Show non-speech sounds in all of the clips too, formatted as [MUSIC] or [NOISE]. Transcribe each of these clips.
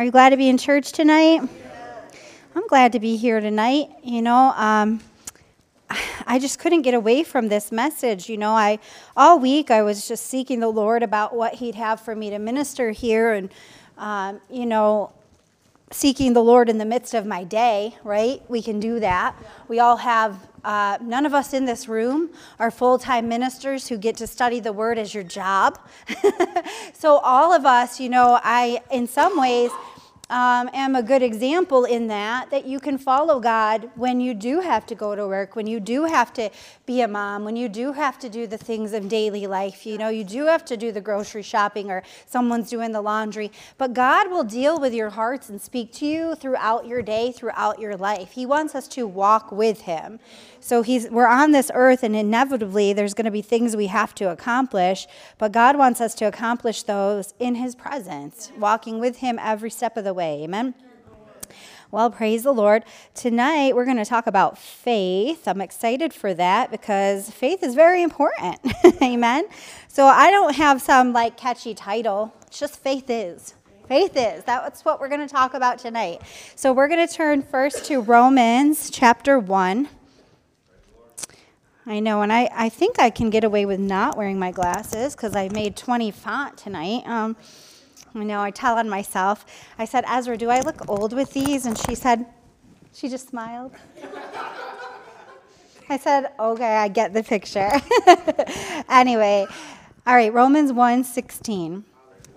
Are you glad to be in church tonight? I'm glad to be here tonight. You know, um, [SIGHS] I just couldn't get away from this message. You know, I all week I was just seeking the Lord about what He'd have for me to minister here, and um, you know, seeking the Lord in the midst of my day. Right? We can do that. We all have. Uh, none of us in this room are full time ministers who get to study the Word as your job. [LAUGHS] so, all of us, you know, I, in some ways, um, am a good example in that, that you can follow God when you do have to go to work, when you do have to be a mom, when you do have to do the things of daily life. You know, you do have to do the grocery shopping or someone's doing the laundry. But God will deal with your hearts and speak to you throughout your day, throughout your life. He wants us to walk with Him. So he's, we're on this earth, and inevitably there's going to be things we have to accomplish, but God wants us to accomplish those in His presence, walking with Him every step of the way. Amen. Well, praise the Lord. Tonight we're going to talk about faith. I'm excited for that because faith is very important. [LAUGHS] Amen. So I don't have some like catchy title. It's just faith is. Faith is. That's what we're going to talk about tonight. So we're going to turn first to Romans chapter 1. I know, and I, I think I can get away with not wearing my glasses because I made 20 font tonight. Um, I know, I tell on myself. I said, Ezra, do I look old with these? And she said, she just smiled. I said, okay, I get the picture. [LAUGHS] anyway, all right, Romans 1 16.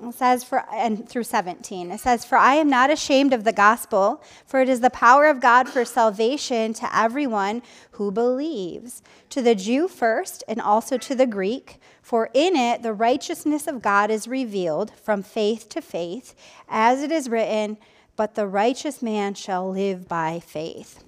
It says for and through 17. It says for I am not ashamed of the gospel for it is the power of God for salvation to everyone who believes to the Jew first and also to the Greek for in it the righteousness of God is revealed from faith to faith as it is written but the righteous man shall live by faith.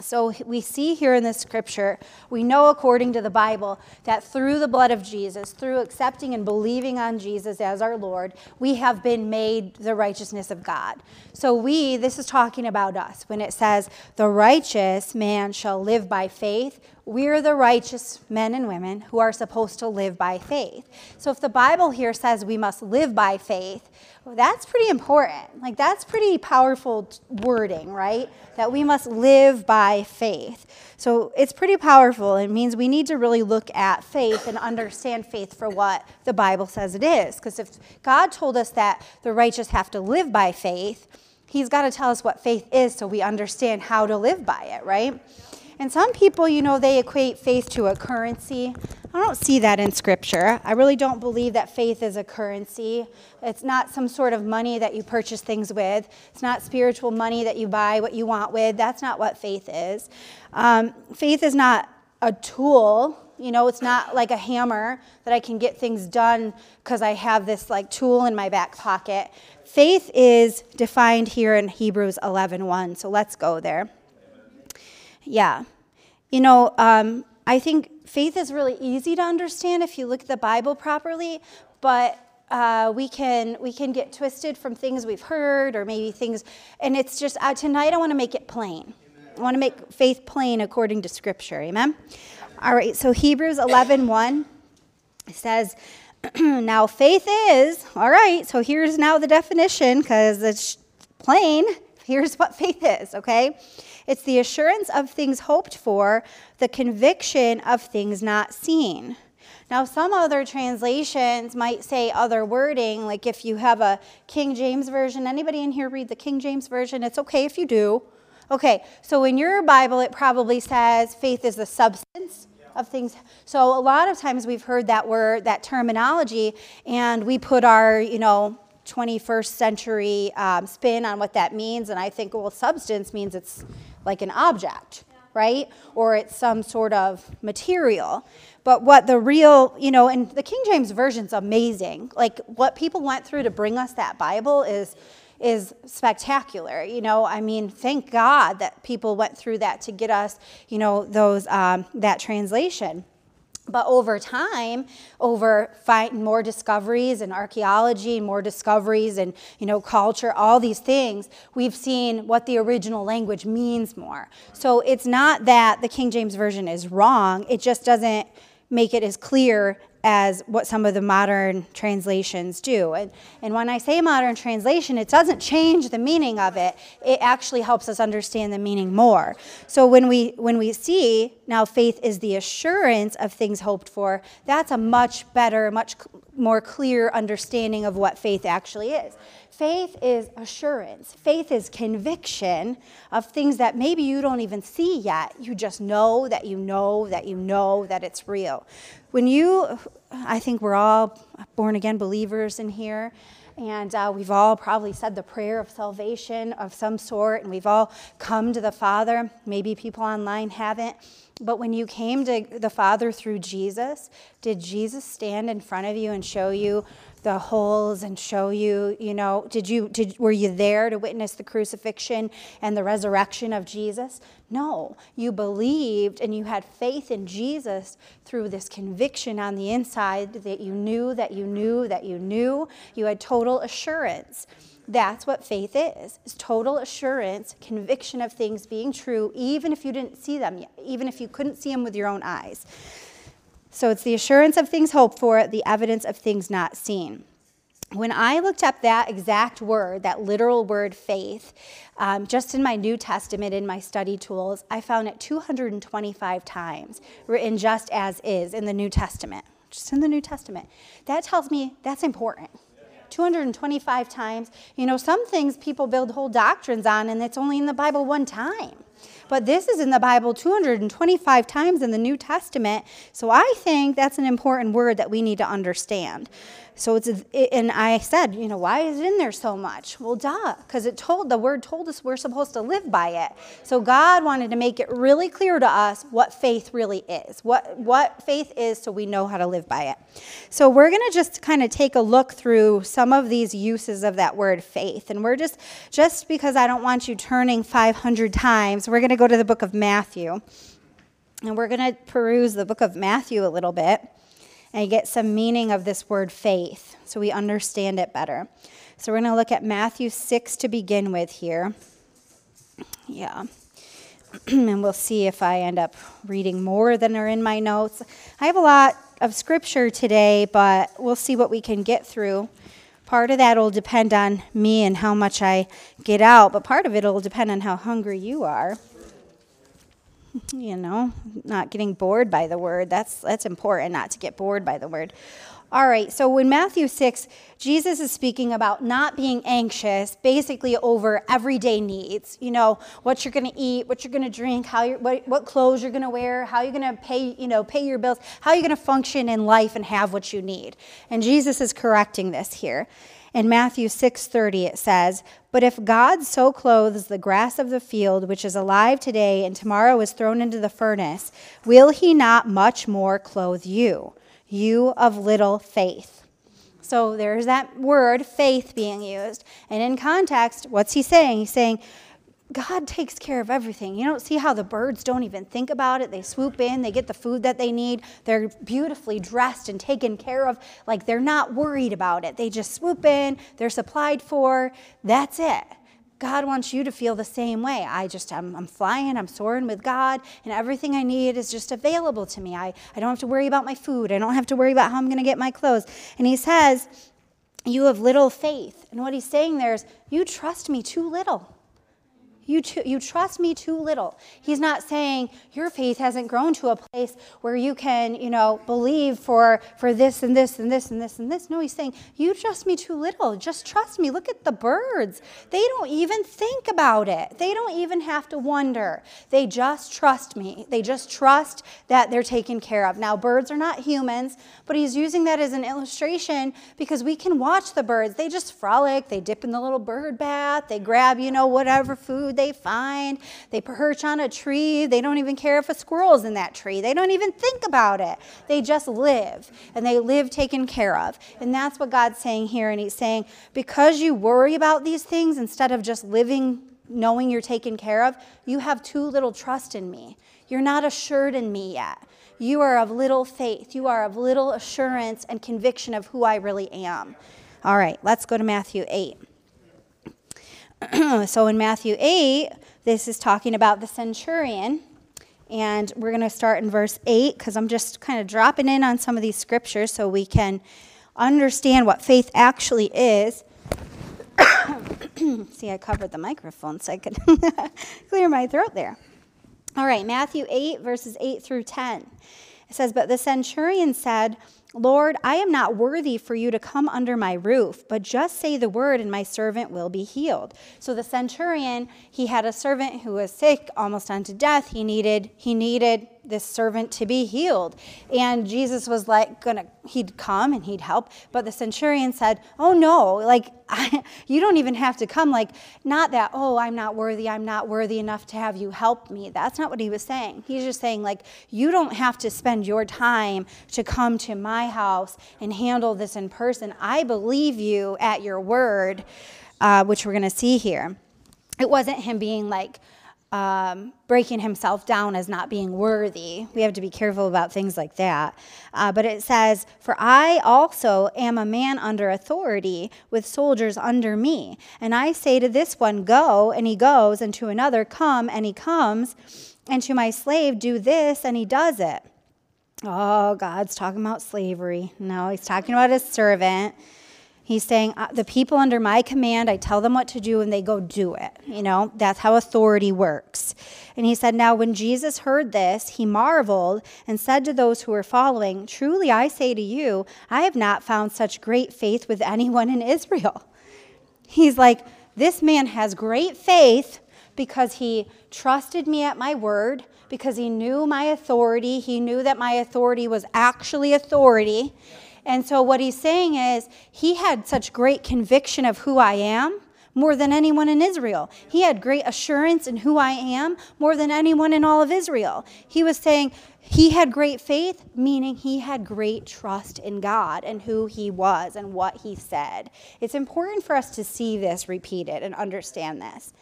So we see here in this scripture, we know according to the Bible that through the blood of Jesus, through accepting and believing on Jesus as our Lord, we have been made the righteousness of God. So we, this is talking about us. When it says, the righteous man shall live by faith, we're the righteous men and women who are supposed to live by faith. So if the Bible here says we must live by faith, well, that's pretty important. Like, that's pretty powerful wording, right? That we must live by faith. So it's pretty powerful. It means we need to really look at faith and understand faith for what the Bible says it is. Because if God told us that the righteous have to live by faith, He's got to tell us what faith is so we understand how to live by it, right? And some people, you know, they equate faith to a currency. I don't see that in Scripture. I really don't believe that faith is a currency. It's not some sort of money that you purchase things with, it's not spiritual money that you buy what you want with. That's not what faith is. Um, faith is not a tool. You know, it's not like a hammer that I can get things done because I have this like tool in my back pocket. Faith is defined here in Hebrews 11:1. So let's go there. Yeah. You know, um, I think faith is really easy to understand if you look at the Bible properly, but uh, we can we can get twisted from things we've heard or maybe things, and it's just uh, tonight I want to make it plain. Amen. I want to make faith plain according to Scripture. Amen. All right. So Hebrews 11, 1 says. [CLEARS THROAT] now faith is all right so here's now the definition because it's plain here's what faith is okay it's the assurance of things hoped for, the conviction of things not seen. Now, some other translations might say other wording, like if you have a King James Version. Anybody in here read the King James Version? It's okay if you do. Okay, so in your Bible, it probably says faith is the substance of things. So a lot of times we've heard that word, that terminology, and we put our, you know, 21st century um, spin on what that means. And I think, well, substance means it's like an object, right? Or it's some sort of material. But what the real, you know, and the King James Version's amazing. Like what people went through to bring us that Bible is is spectacular. You know, I mean, thank God that people went through that to get us, you know, those um, that translation. But over time, over more discoveries in archaeology, more discoveries and you know culture, all these things, we've seen what the original language means more. So it's not that the King James version is wrong; it just doesn't make it as clear as what some of the modern translations do. And, and when I say modern translation, it doesn't change the meaning of it. It actually helps us understand the meaning more. So when we when we see now faith is the assurance of things hoped for, that's a much better, much more clear understanding of what faith actually is. Faith is assurance. Faith is conviction of things that maybe you don't even see yet. You just know that you know that you know that it's real. When you, I think we're all born again believers in here, and uh, we've all probably said the prayer of salvation of some sort, and we've all come to the Father. Maybe people online haven't. But when you came to the Father through Jesus, did Jesus stand in front of you and show you the holes and show you, you know, did you did were you there to witness the crucifixion and the resurrection of Jesus? No, you believed and you had faith in Jesus through this conviction on the inside that you knew that you knew that you knew. You had total assurance. That's what faith is. Is total assurance, conviction of things being true even if you didn't see them yet, even if you couldn't see them with your own eyes. So it's the assurance of things hoped for, the evidence of things not seen. When I looked up that exact word, that literal word faith, um, just in my New Testament, in my study tools, I found it 225 times written just as is in the New Testament. Just in the New Testament. That tells me that's important. 225 times. You know, some things people build whole doctrines on, and it's only in the Bible one time. But this is in the Bible 225 times in the New Testament. So I think that's an important word that we need to understand. So it's, and I said, you know, why is it in there so much? Well, duh, because it told, the word told us we're supposed to live by it. So God wanted to make it really clear to us what faith really is, what, what faith is so we know how to live by it. So we're going to just kind of take a look through some of these uses of that word faith. And we're just, just because I don't want you turning 500 times, we're going to go to the book of Matthew. And we're going to peruse the book of Matthew a little bit and get some meaning of this word faith so we understand it better. So we're going to look at Matthew 6 to begin with here. Yeah. [CLEARS THROAT] and we'll see if I end up reading more than are in my notes. I have a lot of scripture today, but we'll see what we can get through. Part of that will depend on me and how much I get out, but part of it will depend on how hungry you are [LAUGHS] you know, not getting bored by the word. That's that's important not to get bored by the word. All right, so in Matthew 6, Jesus is speaking about not being anxious basically over everyday needs. You know, what you're going to eat, what you're going to drink, how you what, what clothes you're going to wear, how you're going to pay, you know, pay your bills, how you're going to function in life and have what you need. And Jesus is correcting this here. In Matthew 6:30 it says, "But if God so clothes the grass of the field which is alive today and tomorrow is thrown into the furnace, will he not much more clothe you, you of little faith?" So there's that word faith being used. And in context, what's he saying? He's saying God takes care of everything. You don't see how the birds don't even think about it. They swoop in, they get the food that they need. They're beautifully dressed and taken care of. Like they're not worried about it. They just swoop in, they're supplied for. That's it. God wants you to feel the same way. I just, I'm, I'm flying, I'm soaring with God, and everything I need is just available to me. I, I don't have to worry about my food. I don't have to worry about how I'm going to get my clothes. And he says, You have little faith. And what he's saying there is, You trust me too little. You, too, you trust me too little. He's not saying your faith hasn't grown to a place where you can, you know, believe for, for this and this and this and this and this. No, he's saying, you trust me too little. Just trust me. Look at the birds. They don't even think about it. They don't even have to wonder. They just trust me. They just trust that they're taken care of. Now, birds are not humans, but he's using that as an illustration because we can watch the birds. They just frolic. They dip in the little bird bath. They grab, you know, whatever food they find. They perch on a tree. They don't even care if a squirrel's in that tree. They don't even think about it. They just live, and they live taken care of. And that's what God's saying here. And He's saying, because you worry about these things instead of just living knowing you're taken care of, you have too little trust in me. You're not assured in me yet. You are of little faith. You are of little assurance and conviction of who I really am. All right, let's go to Matthew 8. [CLEARS THROAT] so in Matthew 8, this is talking about the centurion. And we're going to start in verse 8 because I'm just kind of dropping in on some of these scriptures so we can understand what faith actually is. [COUGHS] See, I covered the microphone so I could [LAUGHS] clear my throat there. All right, Matthew 8, verses 8 through 10. It says, But the centurion said, Lord, I am not worthy for you to come under my roof, but just say the word and my servant will be healed. So the centurion, he had a servant who was sick, almost unto death. He needed he needed this servant to be healed. And Jesus was like, gonna, he'd come and he'd help. But the centurion said, Oh no, like, I, [LAUGHS] you don't even have to come. Like, not that, oh, I'm not worthy, I'm not worthy enough to have you help me. That's not what he was saying. He's just saying, like, you don't have to spend your time to come to my house and handle this in person. I believe you at your word, uh, which we're to see here. It wasn't him being like, um, breaking himself down as not being worthy. We have to be careful about things like that. Uh, but it says, For I also am a man under authority with soldiers under me. And I say to this one, Go, and he goes, and to another, Come, and he comes, and to my slave, Do this, and he does it. Oh, God's talking about slavery. No, he's talking about his servant. He's saying, uh, The people under my command, I tell them what to do and they go do it. You know, that's how authority works. And he said, Now, when Jesus heard this, he marveled and said to those who were following, Truly I say to you, I have not found such great faith with anyone in Israel. He's like, This man has great faith because he trusted me at my word, because he knew my authority. He knew that my authority was actually authority. And so, what he's saying is, he had such great conviction of who I am more than anyone in Israel. He had great assurance in who I am more than anyone in all of Israel. He was saying he had great faith, meaning he had great trust in God and who he was and what he said. It's important for us to see this repeated and understand this.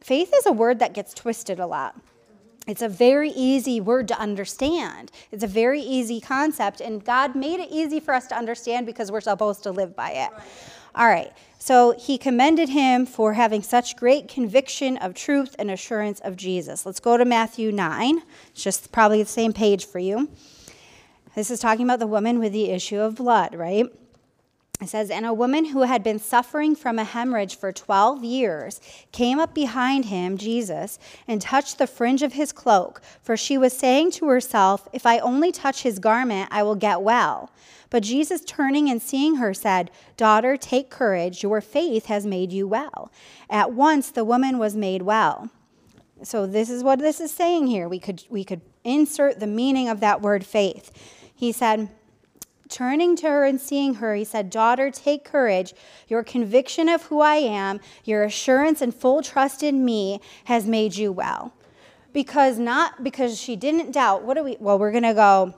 Faith is a word that gets twisted a lot. It's a very easy word to understand. It's a very easy concept, and God made it easy for us to understand because we're supposed to live by it. All right, so he commended him for having such great conviction of truth and assurance of Jesus. Let's go to Matthew 9. It's just probably the same page for you. This is talking about the woman with the issue of blood, right? It says, And a woman who had been suffering from a hemorrhage for 12 years came up behind him, Jesus, and touched the fringe of his cloak, for she was saying to herself, If I only touch his garment, I will get well. But Jesus, turning and seeing her, said, Daughter, take courage, your faith has made you well. At once the woman was made well. So this is what this is saying here. We could, we could insert the meaning of that word faith. He said, Turning to her and seeing her, he said, Daughter, take courage. Your conviction of who I am, your assurance and full trust in me has made you well. Because not because she didn't doubt. What do we, well, we're going to go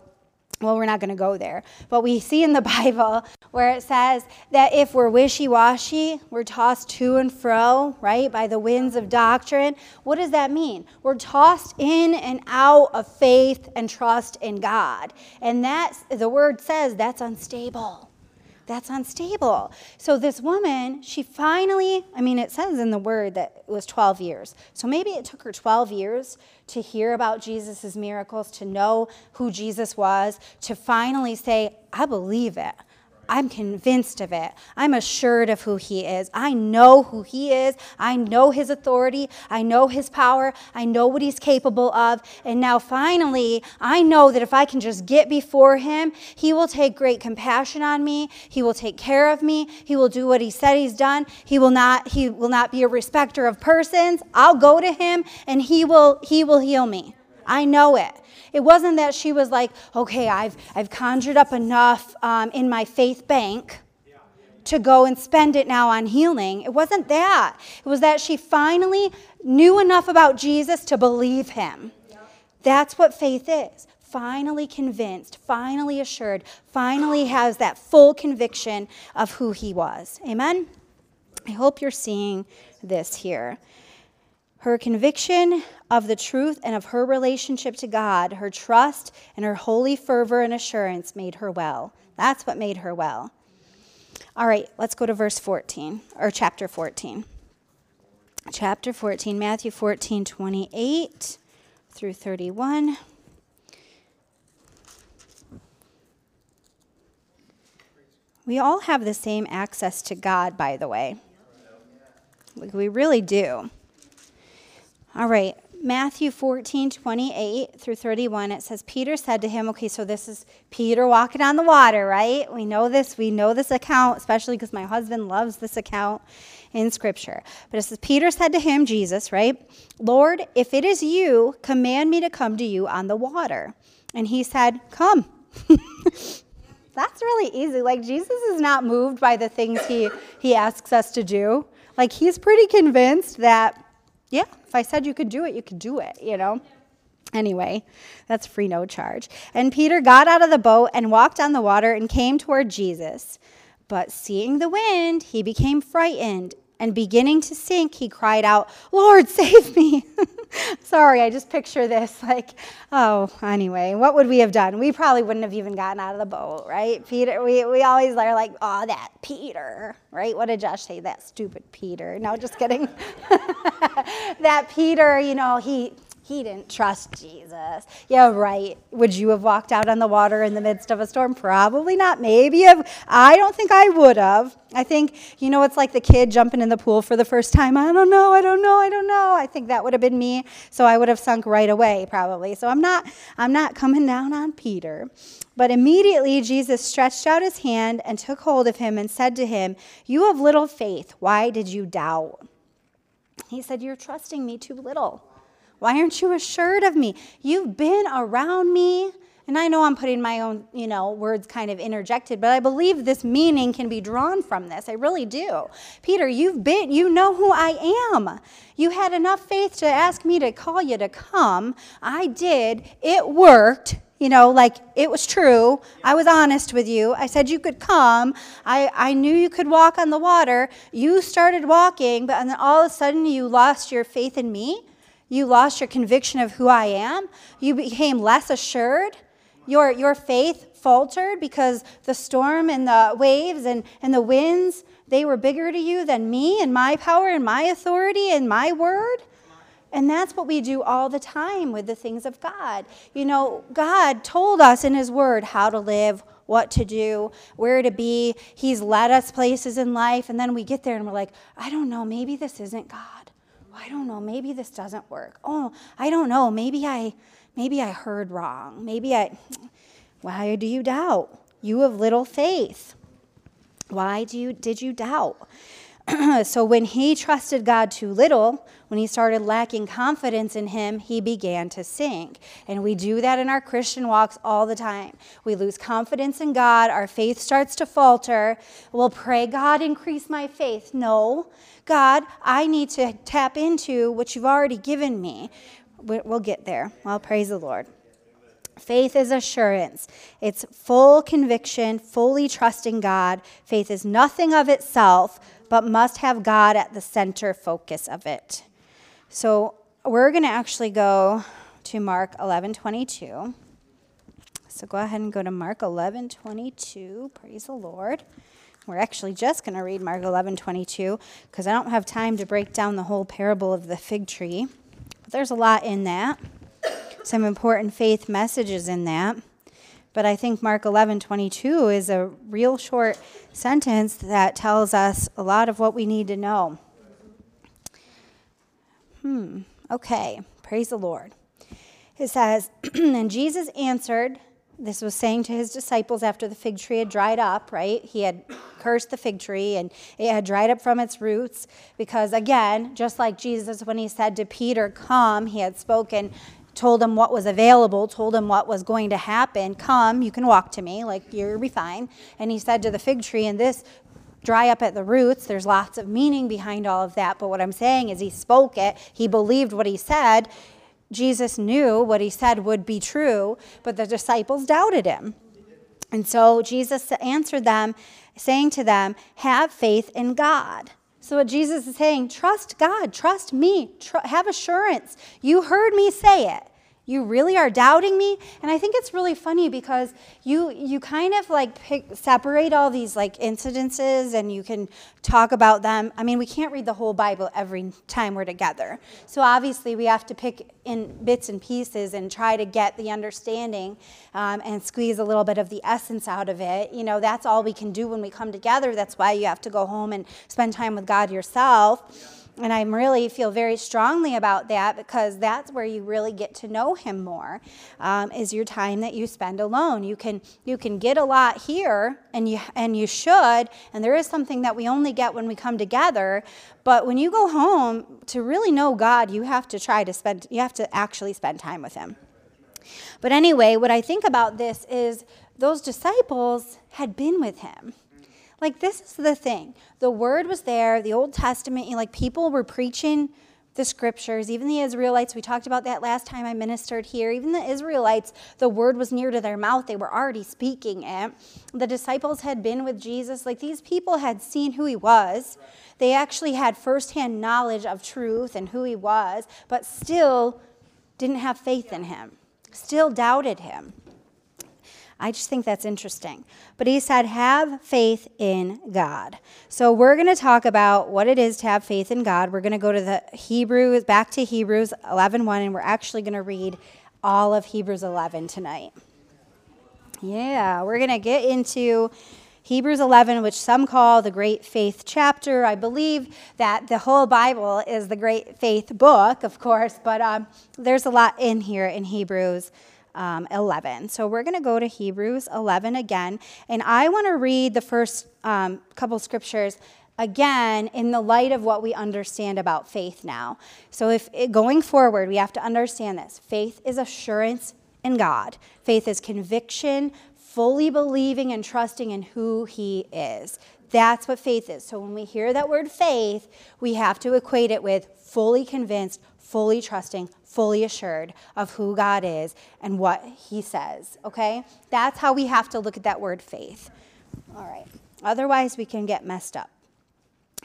well, we're not going to go there. But we see in the [LAUGHS] Bible where it says that if we're wishy washy, we're tossed to and fro, right, by the winds of doctrine. What does that mean? We're tossed in and out of faith and trust in God. And that's, the word says, that's unstable that's unstable. So this woman, she finally, I mean, it says in the word that it was 12 years. So maybe it took her 12 years to hear about Jesus' miracles, to know who Jesus was, to finally say, I believe it. I'm convinced of it. I'm assured of who He is. I know who He is. I know His authority. I know His power. I know what He's capable of. And now finally, I know that if I can just get before Him, He will take great compassion on me. He will take care of me. He will do what He said He's done. He will not, he will not be a respecter of persons. I'll go to Him and He will, he will heal me. I know it. It wasn't that she was like, okay, I've, I've conjured up enough um, in my faith bank to go and spend it now on healing. It wasn't that. It was that she finally knew enough about Jesus to believe him. That's what faith is. Finally convinced, finally assured, finally has that full conviction of who he was. Amen? I hope you're seeing this here. Her conviction of the truth and of her relationship to God, her trust and her holy fervor and assurance made her well. That's what made her well. All right, let's go to verse 14, or chapter 14. Chapter 14, Matthew 14, 28 through 31. We all have the same access to God, by the way. We really do. All right, Matthew 14, 28 through 31, it says, Peter said to him, okay, so this is Peter walking on the water, right? We know this. We know this account, especially because my husband loves this account in Scripture. But it says, Peter said to him, Jesus, right? Lord, if it is you, command me to come to you on the water. And he said, Come. [LAUGHS] That's really easy. Like, Jesus is not moved by the things he, he asks us to do. Like, he's pretty convinced that yeah, if I said you could do it, you could do it, you know? Anyway, that's free no charge. And Peter got out of the boat and walked on the water and came toward Jesus. But seeing the wind, he became frightened and beginning to sink, he cried out, Lord, save me. [LAUGHS] Sorry, I just picture this like, oh, anyway, what would we have done? We probably wouldn't have even gotten out of the boat, right? Peter, we, we always are like, oh, that Peter, right? What did Josh say? That stupid Peter. No, just kidding. [LAUGHS] that Peter, you know, he he didn't trust Jesus. Yeah, right. Would you have walked out on the water in the midst of a storm? Probably not. Maybe. I don't think I would have. I think, you know, it's like the kid jumping in the pool for the first time. I don't know. I don't know. I don't know. I think that would have been me. So I would have sunk right away, probably. So I'm not, I'm not coming down on Peter. But immediately Jesus stretched out his hand and took hold of him and said to him, You have little faith. Why did you doubt? He said, You're trusting me too little. Why aren't you assured of me? You've been around me. And I know I'm putting my own, you know, words kind of interjected, but I believe this meaning can be drawn from this. I really do. Peter, you've been, you know who I am. You had enough faith to ask me to call you to come. I did. It worked. You know, like it was true. I was honest with you. I said you could come. I, I knew you could walk on the water. You started walking, but then all of a sudden you lost your faith in me. You lost your conviction of who I am. You became less assured. Your, your faith faltered because the storm and the waves and, and the winds, they were bigger to you than me and my power and my authority and my word. And that's what we do all the time with the things of God. You know, God told us in His Word how to live, what to do, where to be. He's led us places in life, and then we get there and we're like, I don't know, maybe this isn't God. I don't know, maybe this doesn't work. Oh, I don't know, maybe I maybe I heard wrong. Maybe I why do you doubt? You have little faith. Why do you did you doubt? [CLEARS THROAT] so when he trusted God too little, when he started lacking confidence in him, he began to sink. And we do that in our Christian walks all the time. We lose confidence in God, our faith starts to falter. We'll pray, God, increase my faith. No, God, I need to tap into what you've already given me. We'll get there. Well, praise the Lord. Faith is assurance. It's full conviction, fully trusting God. Faith is nothing of itself, but must have God at the center focus of it. So we're going to actually go to Mark 11 22. So go ahead and go to Mark 11 22. Praise the Lord. We're actually just going to read Mark 11 22 because I don't have time to break down the whole parable of the fig tree. But there's a lot in that, some important faith messages in that. But I think Mark 11 22 is a real short sentence that tells us a lot of what we need to know. Hmm, okay, praise the Lord. It says, [CLEARS THROAT] And Jesus answered, this was saying to his disciples after the fig tree had dried up, right? He had cursed the fig tree and it had dried up from its roots because, again, just like Jesus, when he said to Peter, Come, he had spoken, told him what was available, told him what was going to happen. Come, you can walk to me, like you'll be fine. And he said to the fig tree, and this dry up at the roots. There's lots of meaning behind all of that. But what I'm saying is, he spoke it, he believed what he said. Jesus knew what he said would be true, but the disciples doubted him. And so Jesus answered them, saying to them, Have faith in God. So, what Jesus is saying, trust God, trust me, tr- have assurance. You heard me say it. You really are doubting me? And I think it's really funny because you you kind of like pick, separate all these like incidences and you can talk about them. I mean, we can't read the whole Bible every time we're together. So obviously we have to pick in bits and pieces and try to get the understanding um, and squeeze a little bit of the essence out of it. You know, that's all we can do when we come together. That's why you have to go home and spend time with God yourself. And I really feel very strongly about that because that's where you really get to know him more. Um, is your time that you spend alone. You can you can get a lot here, and you and you should. And there is something that we only get when we come together. But when you go home to really know God, you have to try to spend. You have to actually spend time with Him. But anyway, what I think about this is those disciples had been with Him. Like, this is the thing. The word was there, the Old Testament, you know, like, people were preaching the scriptures, even the Israelites. We talked about that last time I ministered here. Even the Israelites, the word was near to their mouth. They were already speaking it. The disciples had been with Jesus. Like, these people had seen who he was. They actually had firsthand knowledge of truth and who he was, but still didn't have faith in him, still doubted him. I just think that's interesting. But he said, have faith in God. So we're going to talk about what it is to have faith in God. We're going to go to the Hebrews, back to Hebrews 11 1, and we're actually going to read all of Hebrews 11 tonight. Yeah, we're going to get into Hebrews 11, which some call the great faith chapter. I believe that the whole Bible is the great faith book, of course, but um, there's a lot in here in Hebrews um, 11. So we're going to go to Hebrews 11 again. And I want to read the first um, couple scriptures again in the light of what we understand about faith now. So if it, going forward, we have to understand this. Faith is assurance in God. Faith is conviction, fully believing and trusting in who he is. That's what faith is. So when we hear that word faith, we have to equate it with fully convinced, fully trusting, fully assured of who God is and what He says, okay? That's how we have to look at that word faith. All right. Otherwise, we can get messed up.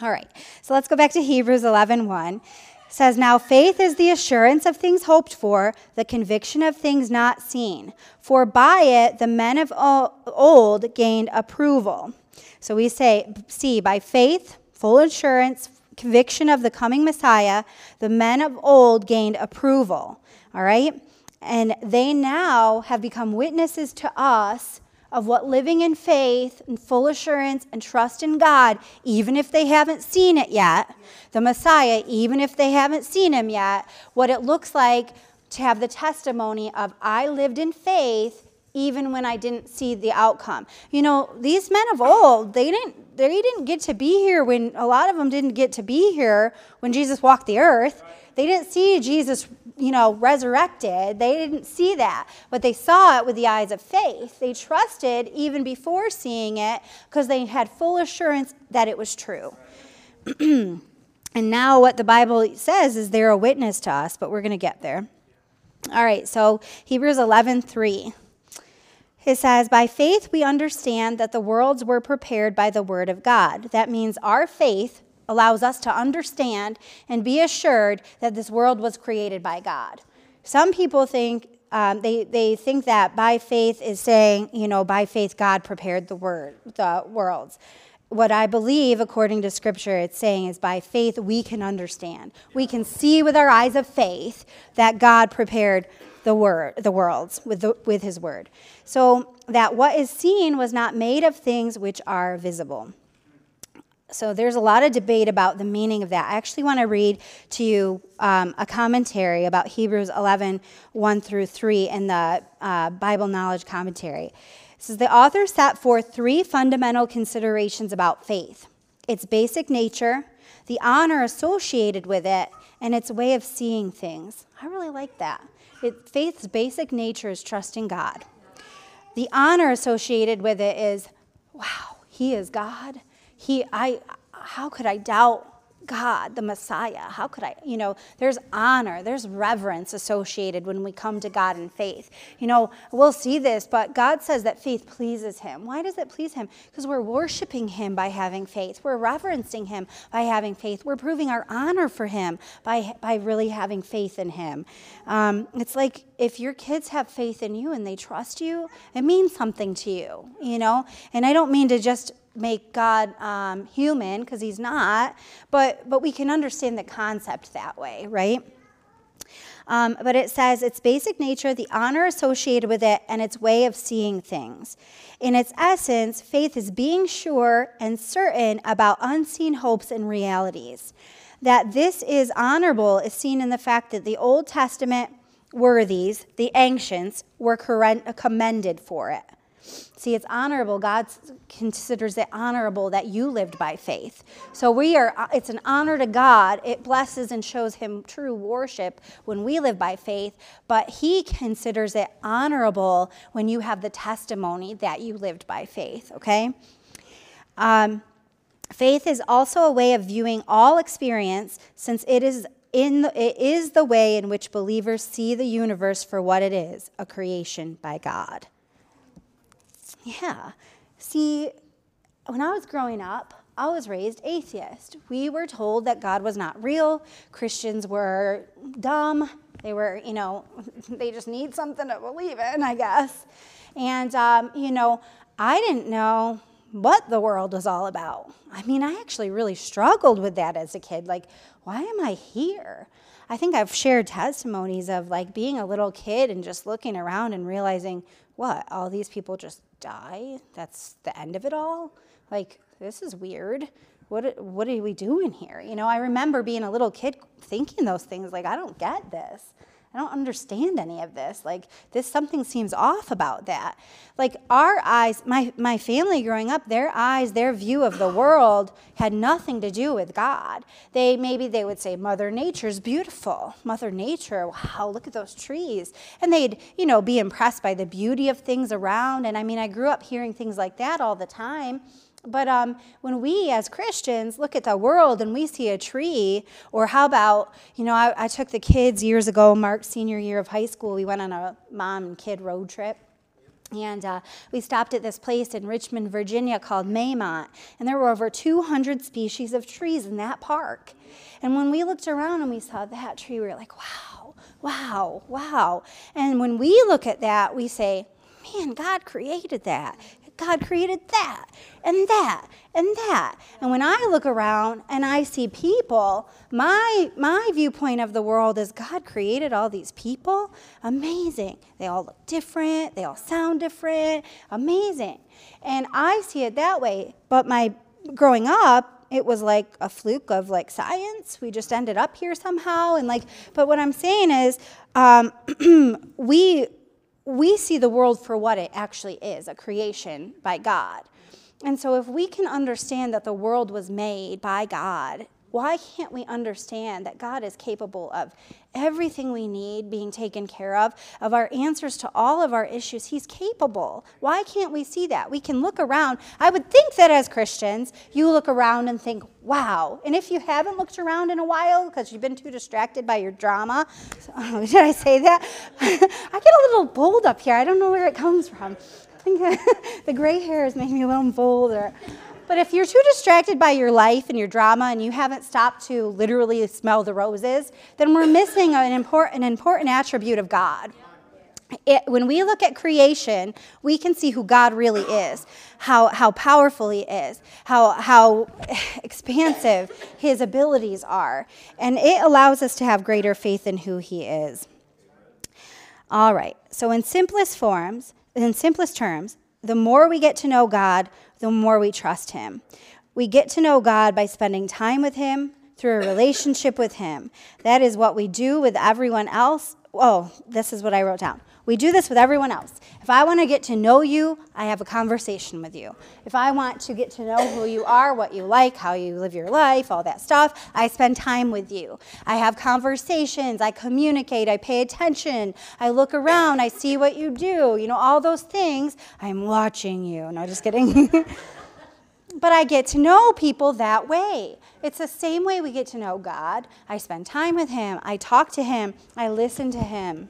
All right. So let's go back to Hebrews 11 1. Says, Now faith is the assurance of things hoped for, the conviction of things not seen. For by it the men of old gained approval. So we say, see, by faith, full assurance, conviction of the coming Messiah, the men of old gained approval. All right? And they now have become witnesses to us of what living in faith and full assurance and trust in God, even if they haven't seen it yet, the Messiah, even if they haven't seen him yet, what it looks like to have the testimony of, I lived in faith even when I didn't see the outcome. You know, these men of old, they didn't they didn't get to be here when a lot of them didn't get to be here when Jesus walked the earth. They didn't see Jesus, you know, resurrected. They didn't see that, but they saw it with the eyes of faith. They trusted even before seeing it because they had full assurance that it was true. [CLEARS THROAT] and now what the Bible says is they're a witness to us, but we're going to get there. All right, so Hebrews 11, 3. It says, By faith we understand that the worlds were prepared by the word of God. That means our faith allows us to understand and be assured that this world was created by God. Some people think um, they, they think that by faith is saying, you know, by faith God prepared the word, the worlds. What I believe, according to Scripture, it's saying is by faith we can understand. We can see with our eyes of faith that God prepared the word, the worlds with, the, with his word. So that what is seen was not made of things which are visible. So there's a lot of debate about the meaning of that. I actually want to read to you um, a commentary about Hebrews 11, 1 through 3 in the uh, Bible Knowledge Commentary. It says the author set forth three fundamental considerations about faith its basic nature, the honor associated with it, and its way of seeing things. I really like that. It, faith's basic nature is trusting God. The honor associated with it is, wow, He is God. He, I, how could I doubt God, the Messiah. How could I? You know, there's honor, there's reverence associated when we come to God in faith. You know, we'll see this, but God says that faith pleases Him. Why does it please Him? Because we're worshiping Him by having faith, we're reverencing Him by having faith, we're proving our honor for Him by, by really having faith in Him. Um, it's like if your kids have faith in you and they trust you, it means something to you, you know? And I don't mean to just make God um, human because he's not, but, but we can understand the concept that way, right? Um, but it says its basic nature, the honor associated with it, and its way of seeing things. In its essence, faith is being sure and certain about unseen hopes and realities. That this is honorable is seen in the fact that the Old Testament worthies, the ancients, were commended for it. See, it's honorable. God considers it honorable that you lived by faith. So we are uh, it's an honor to God. It blesses and shows him true worship when we live by faith, but he considers it honorable when you have the testimony that you lived by faith, okay? Um, faith is also a way of viewing all experience since it is in the, it is the way in which believers see the universe for what it is, a creation by God. Yeah. See, when I was growing up, I was raised atheist. We were told that God was not real. Christians were dumb. They were, you know, [LAUGHS] they just need something to believe in, I guess. And, um, you know, I didn't know what the world was all about. I mean, I actually really struggled with that as a kid. Like, why am I here? I think I've shared testimonies of like being a little kid and just looking around and realizing, what, all these people just die? That's the end of it all? Like, this is weird. What, what are we doing here? You know, I remember being a little kid thinking those things, like, I don't get this. I don't understand any of this. Like, this something seems off about that. Like, our eyes, my, my family growing up, their eyes, their view of the world had nothing to do with God. They maybe they would say, Mother Nature's beautiful. Mother Nature, wow, look at those trees. And they'd, you know, be impressed by the beauty of things around. And I mean, I grew up hearing things like that all the time. But um, when we as Christians look at the world and we see a tree, or how about, you know, I, I took the kids years ago, Mark's senior year of high school, we went on a mom and kid road trip. And uh, we stopped at this place in Richmond, Virginia called Maymont. And there were over 200 species of trees in that park. And when we looked around and we saw that tree, we were like, wow, wow, wow. And when we look at that, we say, man, God created that. God created that and that and that. And when I look around and I see people, my, my viewpoint of the world is God created all these people. Amazing. They all look different, they all sound different. Amazing. And I see it that way. But my growing up, it was like a fluke of like science. We just ended up here somehow. And like, but what I'm saying is, um, [CLEARS THROAT] we we see the world for what it actually is a creation by God. And so, if we can understand that the world was made by God why can't we understand that God is capable of everything we need being taken care of, of our answers to all of our issues? He's capable. Why can't we see that? We can look around. I would think that as Christians, you look around and think, wow. And if you haven't looked around in a while because you've been too distracted by your drama, [LAUGHS] oh, so, did I say that? [LAUGHS] I get a little bold up here. I don't know where it comes from. [LAUGHS] The gray hair is making me a little bolder. But if you're too distracted by your life and your drama and you haven't stopped to literally smell the roses, then we're missing an important, an important attribute of God. It, when we look at creation, we can see who God really is, how, how powerful He is, how, how [LAUGHS] expansive His abilities are. And it allows us to have greater faith in who He is. All right, so in simplest forms, in simplest terms, the more we get to know God, the more we trust Him. We get to know God by spending time with Him through a relationship with Him. That is what we do with everyone else. Oh, this is what I wrote down. We do this with everyone else. If I want to get to know you, I have a conversation with you. If I want to get to know who you are, what you like, how you live your life, all that stuff, I spend time with you. I have conversations, I communicate, I pay attention, I look around, I see what you do, you know, all those things. I'm watching you. No, just kidding. [LAUGHS] but I get to know people that way. It's the same way we get to know God. I spend time with Him, I talk to Him, I listen to Him.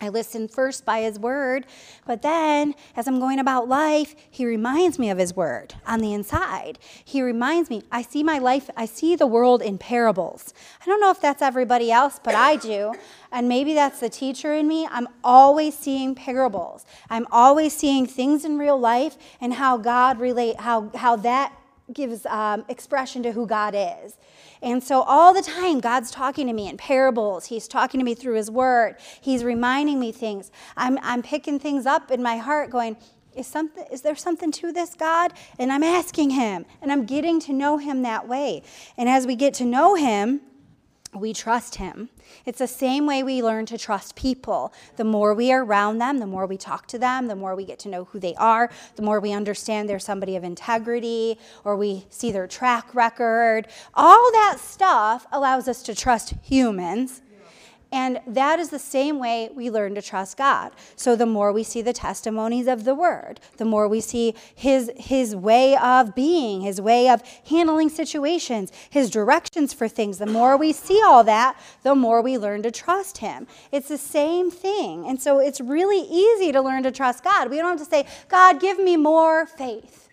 I listen first by his word, but then as I'm going about life, he reminds me of his word on the inside. He reminds me, I see my life, I see the world in parables. I don't know if that's everybody else, but I do. And maybe that's the teacher in me. I'm always seeing parables. I'm always seeing things in real life and how God relate, how, how that gives um, expression to who God is. And so all the time, God's talking to me in parables. He's talking to me through His Word. He's reminding me things. I'm, I'm picking things up in my heart, going, is, something, is there something to this, God? And I'm asking Him, and I'm getting to know Him that way. And as we get to know Him, we trust him. It's the same way we learn to trust people. The more we are around them, the more we talk to them, the more we get to know who they are, the more we understand they're somebody of integrity or we see their track record. All that stuff allows us to trust humans and that is the same way we learn to trust God. So the more we see the testimonies of the word, the more we see his his way of being, his way of handling situations, his directions for things, the more we see all that, the more we learn to trust him. It's the same thing. And so it's really easy to learn to trust God. We don't have to say, "God, give me more faith."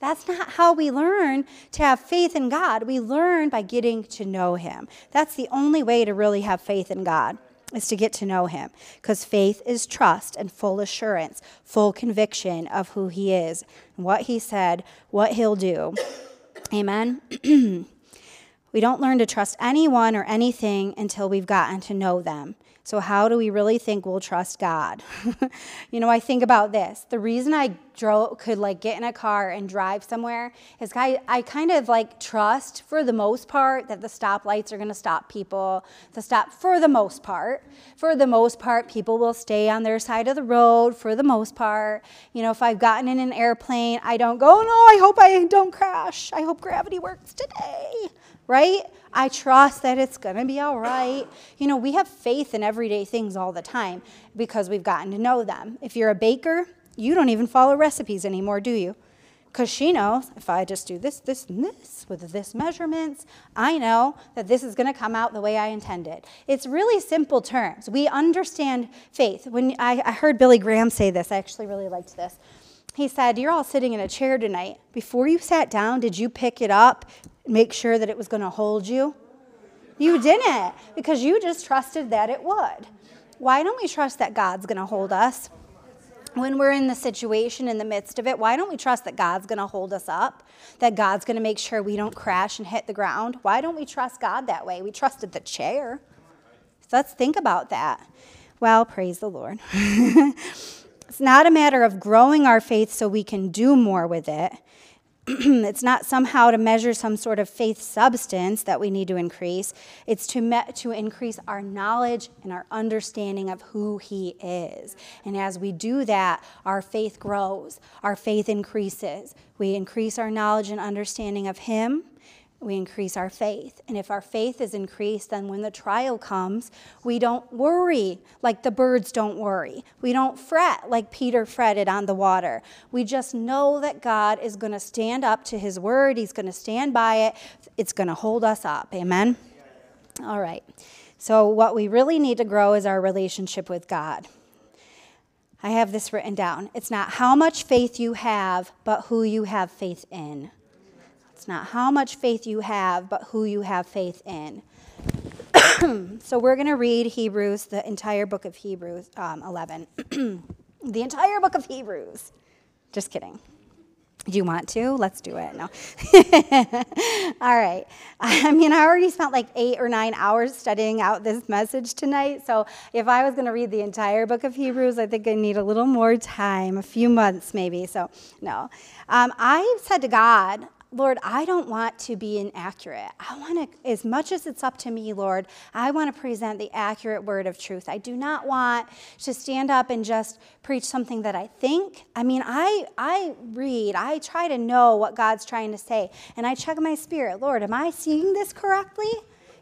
That's not how we learn to have faith in God. We learn by getting to know Him. That's the only way to really have faith in God, is to get to know Him. Because faith is trust and full assurance, full conviction of who He is, what He said, what He'll do. Amen. [CLEARS THROAT] we don't learn to trust anyone or anything until we've gotten to know them. So, how do we really think we'll trust God? [LAUGHS] you know, I think about this. The reason I drove, could like get in a car and drive somewhere is I, I kind of like trust for the most part that the stoplights are going to stop people. The stop for the most part. For the most part, people will stay on their side of the road. For the most part, you know, if I've gotten in an airplane, I don't go, oh, no, I hope I don't crash. I hope gravity works today right? I trust that it's going to be all right. You know, we have faith in everyday things all the time because we've gotten to know them. If you're a baker, you don't even follow recipes anymore, do you? Because she knows if I just do this, this, and this with this measurements, I know that this is going to come out the way I intended. It's really simple terms. We understand faith. When I, I heard Billy Graham say this, I actually really liked this. He said, You're all sitting in a chair tonight. Before you sat down, did you pick it up, make sure that it was going to hold you? You didn't because you just trusted that it would. Why don't we trust that God's going to hold us? When we're in the situation in the midst of it, why don't we trust that God's going to hold us up? That God's going to make sure we don't crash and hit the ground? Why don't we trust God that way? We trusted the chair. So let's think about that. Well, praise the Lord. [LAUGHS] it's not a matter of growing our faith so we can do more with it. [CLEARS THROAT] it's not somehow to measure some sort of faith substance that we need to increase. It's to, me- to increase our knowledge and our understanding of who He is. And as we do that, our faith grows, our faith increases. We increase our knowledge and understanding of Him we increase our faith. And if our faith is increased, then when the trial comes, we don't worry like the birds don't worry. We don't fret like Peter fretted on the water. We just know that God is going to stand up to his word, he's going to stand by it, it's going to hold us up. Amen? All right. So, what we really need to grow is our relationship with God. I have this written down. It's not how much faith you have, but who you have faith in. Not how much faith you have, but who you have faith in. [COUGHS] so we're going to read Hebrews, the entire book of Hebrews um, 11. [COUGHS] the entire book of Hebrews. Just kidding. Do you want to? Let's do it. No. [LAUGHS] All right. [LAUGHS] I mean, I already spent like eight or nine hours studying out this message tonight. So if I was going to read the entire book of Hebrews, I think I need a little more time, a few months maybe. So, no. Um, I said to God, Lord, I don't want to be inaccurate. I want to, as much as it's up to me, Lord, I want to present the accurate word of truth. I do not want to stand up and just preach something that I think. I mean, I, I read, I try to know what God's trying to say, and I check my spirit. Lord, am I seeing this correctly?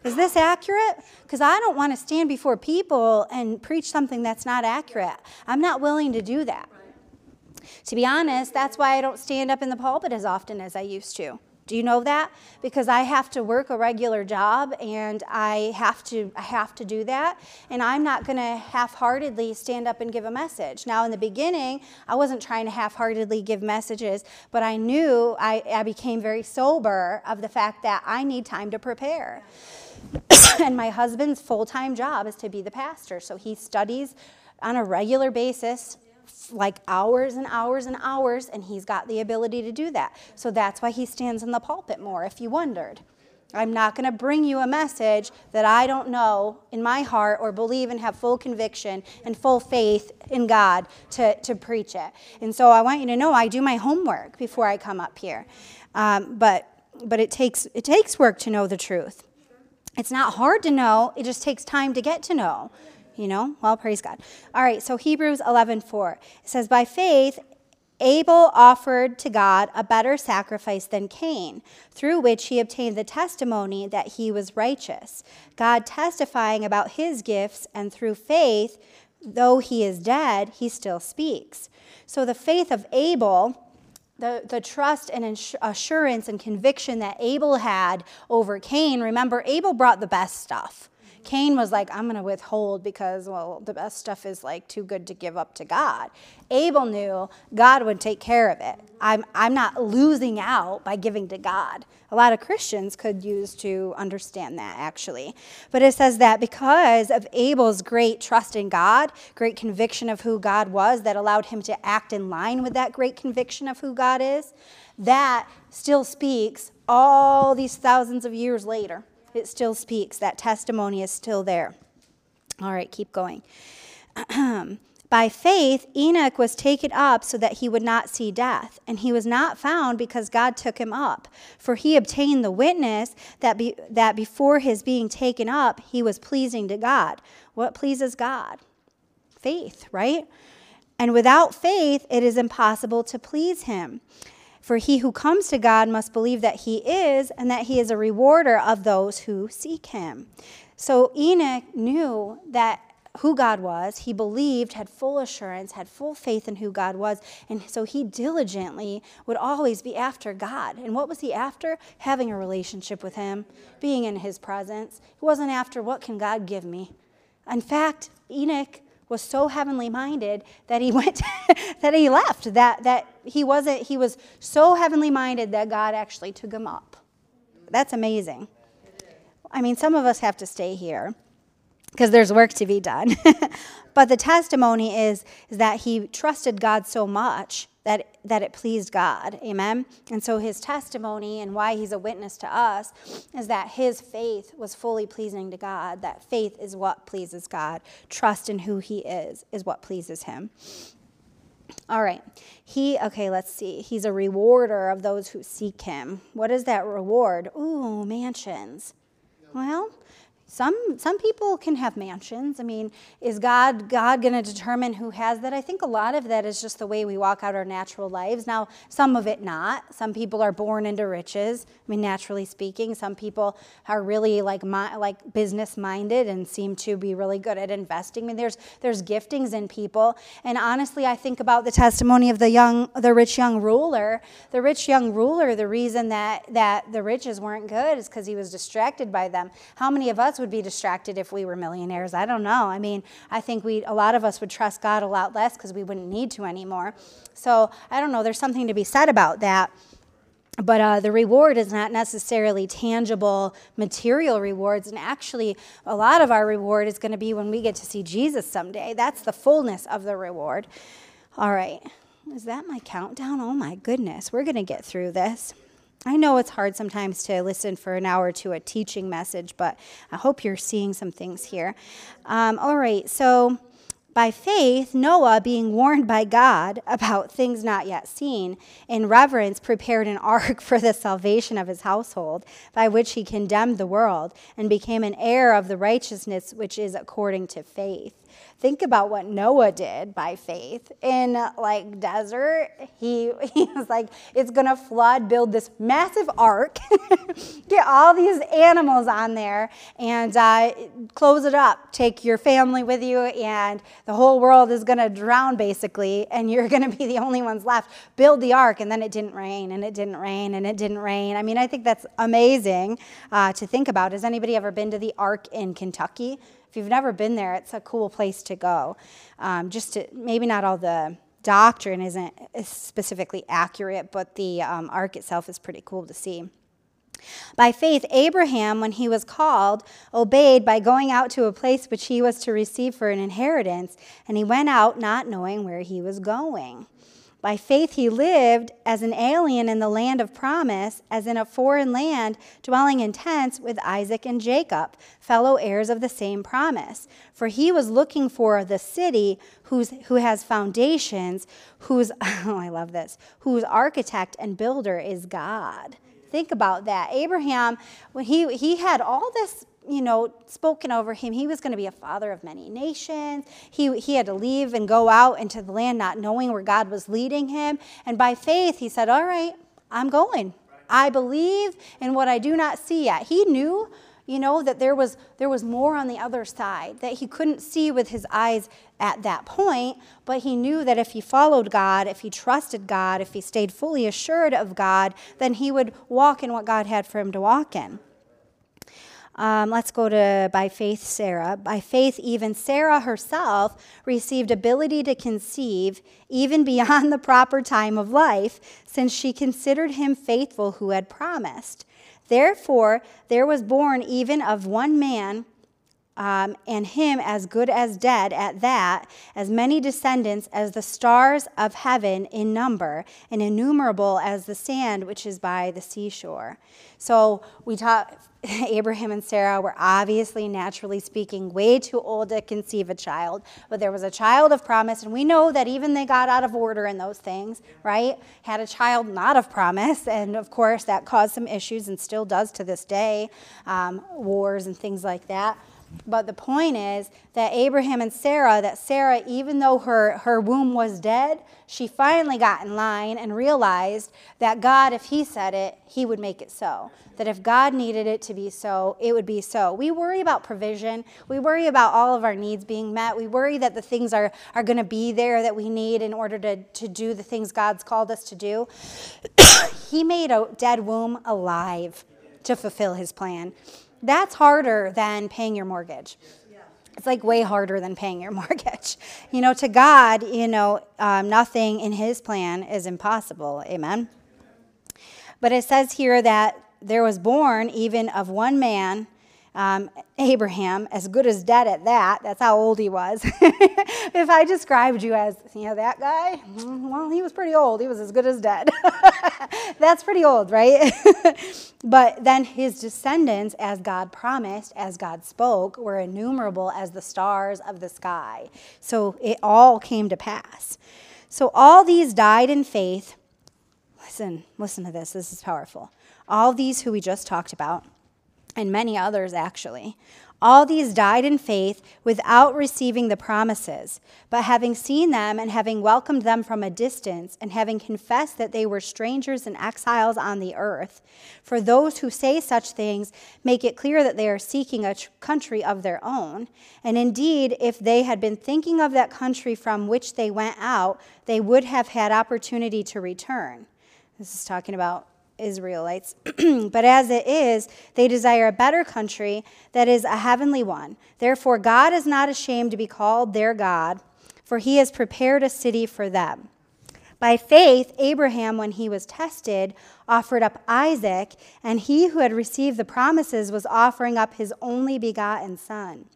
Is this accurate? Because I don't want to stand before people and preach something that's not accurate. I'm not willing to do that. To be honest, that's why I don't stand up in the pulpit as often as I used to. Do you know that? Because I have to work a regular job and I have to I have to do that and I'm not going to half-heartedly stand up and give a message. Now in the beginning, I wasn't trying to half-heartedly give messages, but I knew I, I became very sober of the fact that I need time to prepare. [COUGHS] and my husband's full-time job is to be the pastor, so he studies on a regular basis like hours and hours and hours, and he's got the ability to do that. So that's why he stands in the pulpit more, if you wondered. I'm not going to bring you a message that I don't know in my heart or believe and have full conviction and full faith in God to, to preach it. And so I want you to know I do my homework before I come up here. Um, but but it takes, it takes work to know the truth. It's not hard to know, it just takes time to get to know you know? Well, praise God. All right, so Hebrews 11:4. It says by faith Abel offered to God a better sacrifice than Cain, through which he obtained the testimony that he was righteous, God testifying about his gifts, and through faith, though he is dead, he still speaks. So the faith of Abel, the, the trust and assurance and conviction that Abel had over Cain, remember, Abel brought the best stuff. Cain was like, I'm going to withhold because, well, the best stuff is like too good to give up to God. Abel knew God would take care of it. I'm, I'm not losing out by giving to God. A lot of Christians could use to understand that, actually. But it says that because of Abel's great trust in God, great conviction of who God was, that allowed him to act in line with that great conviction of who God is, that still speaks all these thousands of years later. It still speaks. That testimony is still there. All right, keep going. [CLEARS THROAT] By faith, Enoch was taken up so that he would not see death, and he was not found because God took him up. For he obtained the witness that, be, that before his being taken up, he was pleasing to God. What pleases God? Faith, right? And without faith, it is impossible to please him. For he who comes to God must believe that he is, and that he is a rewarder of those who seek him. So Enoch knew that who God was. He believed, had full assurance, had full faith in who God was. And so he diligently would always be after God. And what was he after? Having a relationship with him, being in his presence. He wasn't after, what can God give me? In fact, Enoch was so heavenly minded that he [LAUGHS] went that he left that that he wasn't he was so heavenly minded that God actually took him up. That's amazing. I mean, some of us have to stay here because there's work to be done. [LAUGHS] but the testimony is, is that he trusted God so much that, that it pleased God. Amen? And so his testimony and why he's a witness to us is that his faith was fully pleasing to God. That faith is what pleases God. Trust in who he is is what pleases him. All right. He, okay, let's see. He's a rewarder of those who seek him. What is that reward? Ooh, mansions. Well, some, some people can have mansions. I mean, is God, God going to determine who has that? I think a lot of that is just the way we walk out our natural lives. Now, some of it not. Some people are born into riches. I mean, naturally speaking, some people are really like like business minded and seem to be really good at investing. I mean, there's there's giftings in people. And honestly, I think about the testimony of the young, the rich young ruler. The rich young ruler. The reason that that the riches weren't good is because he was distracted by them. How many of us would be distracted if we were millionaires. I don't know. I mean, I think we a lot of us would trust God a lot less because we wouldn't need to anymore. So I don't know. There's something to be said about that. But uh, the reward is not necessarily tangible material rewards. And actually, a lot of our reward is going to be when we get to see Jesus someday. That's the fullness of the reward. All right. Is that my countdown? Oh my goodness. We're going to get through this. I know it's hard sometimes to listen for an hour to a teaching message, but I hope you're seeing some things here. Um, all right, so by faith, Noah, being warned by God [LAUGHS] about things not yet seen, in reverence prepared an ark [LAUGHS] for the salvation of his household, by which he condemned the world and became an heir of the righteousness which is according to faith. Think about what Noah did by faith. In like desert, he, [LAUGHS] he was like, it's gonna flood, build this massive ark, [LAUGHS] get all these animals on there, and uh, close it up. Take your family with you, and the whole world is gonna drown basically, and you're [LAUGHS] gonna be the only ones left. Build the ark, and then it didn't rain, and it didn't rain, and it didn't rain. I mean, I think that's amazing uh, to think about. Has anybody ever been to the ark in Kentucky? If you've never been there, it's a cool place to go. Um, just to, maybe not all the doctrine isn't specifically accurate, but the um, ark itself is pretty cool to see. By faith, Abraham, when he was called, obeyed by going out to a place which he was to receive for an inheritance, and he went out not knowing where he was going. By faith, he lived as an alien in the land of promise, as in a foreign land, dwelling in tents with Isaac and Jacob, fellow heirs of the same promise. For he was looking for the city whose, who has foundations, whose, [LAUGHS] oh, I love this, whose architect and builder is God. Think about that. Abraham, when he, he had all this you know, spoken over him. He was going to be a father of many nations. He, he had to leave and go out into the land not knowing where God was leading him. And by faith, he said, All right, I'm going. I believe in what I do not see yet. He knew, you know, that there was, there was more on the other side that he couldn't see with his eyes at that point, but he knew that if he followed God, if he trusted God, if he stayed fully assured of God, then he would walk in what God had for him to walk in. Um, let's go to by faith, Sarah. By faith, even Sarah herself received ability to conceive even [LAUGHS] beyond the proper time of life, since she considered him faithful who had promised. Therefore, there was born even of one man um, and him as good as dead at that, as many descendants as the stars of heaven in number, and innumerable as the sand which is by the seashore. So we talk. [LAUGHS] Abraham and Sarah were obviously, naturally speaking, way too old to conceive a child, but there was a child of promise, and we know that even they got out of order in those things, right? Had a child not of promise, [LAUGHS] and of course that caused some issues and still does to this day, um, wars and things like that. But the point is that Abraham and Sarah, that Sarah, even though her, her womb was dead, she finally got in line and realized that God, if He said it, He would make it so. That if God needed it to be so, it would be so. We worry about provision. We worry about all of our needs being met. We worry that the things are, are going to be there that we need in order to, to do the things God's called us to do. [COUGHS] he made a dead womb alive to fulfill His plan. That's harder than paying your mortgage. It's like way harder than paying your [LAUGHS] mortgage. You know, to God, you know, um, nothing in His plan is impossible. Amen. But it says here that there was born even of one man um, Abraham, as good as dead at that, that's how old he was. [LAUGHS] if I described you as, you know, that guy, [LAUGHS] well, he pretty old. He was as good as dead. [LAUGHS] that's pretty old, right? [LAUGHS] but then his descendants, as God promised, as God spoke, were innumerable as the stars of the sky. So it all came to pass. So all these died in faith. Listen, listen to this. This is powerful. All these who we just talked about and many others actually. All these died in faith without receiving the promises, but having seen them and having welcomed them from a distance, and having confessed that they were strangers and exiles on the earth. For those who say such things make it clear that they are seeking a country of their own. And indeed, if they had been thinking of that country from which they went out, they would have had opportunity to return. This is talking about Israelites. [CLEARS THROAT] but as it is, they desire a better country that is a heavenly one. Therefore, God is not ashamed to be called their God, for he has prepared a city for them. By faith, Abraham, when he was tested, offered up Isaac, and he who had received the promises was offering up his only begotten son.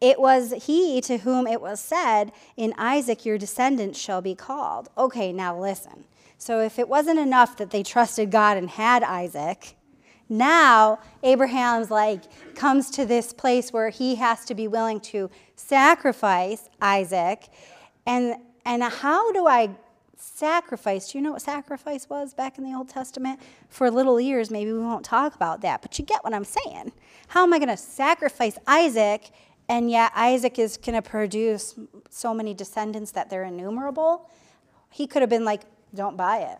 It was he to whom it was said, In Isaac your descendants shall be called. Okay, now listen. So if it wasn't enough that they trusted God and had Isaac, now Abraham's like comes to this place where he has to be willing to sacrifice Isaac. And and how do I sacrifice? Do you know what sacrifice was back in the Old Testament? For little ears, maybe we won't talk about that, but you get what I'm saying. How am I going to sacrifice Isaac and yet Isaac is going to produce so many descendants that they're innumerable. He could have been like, don't buy it.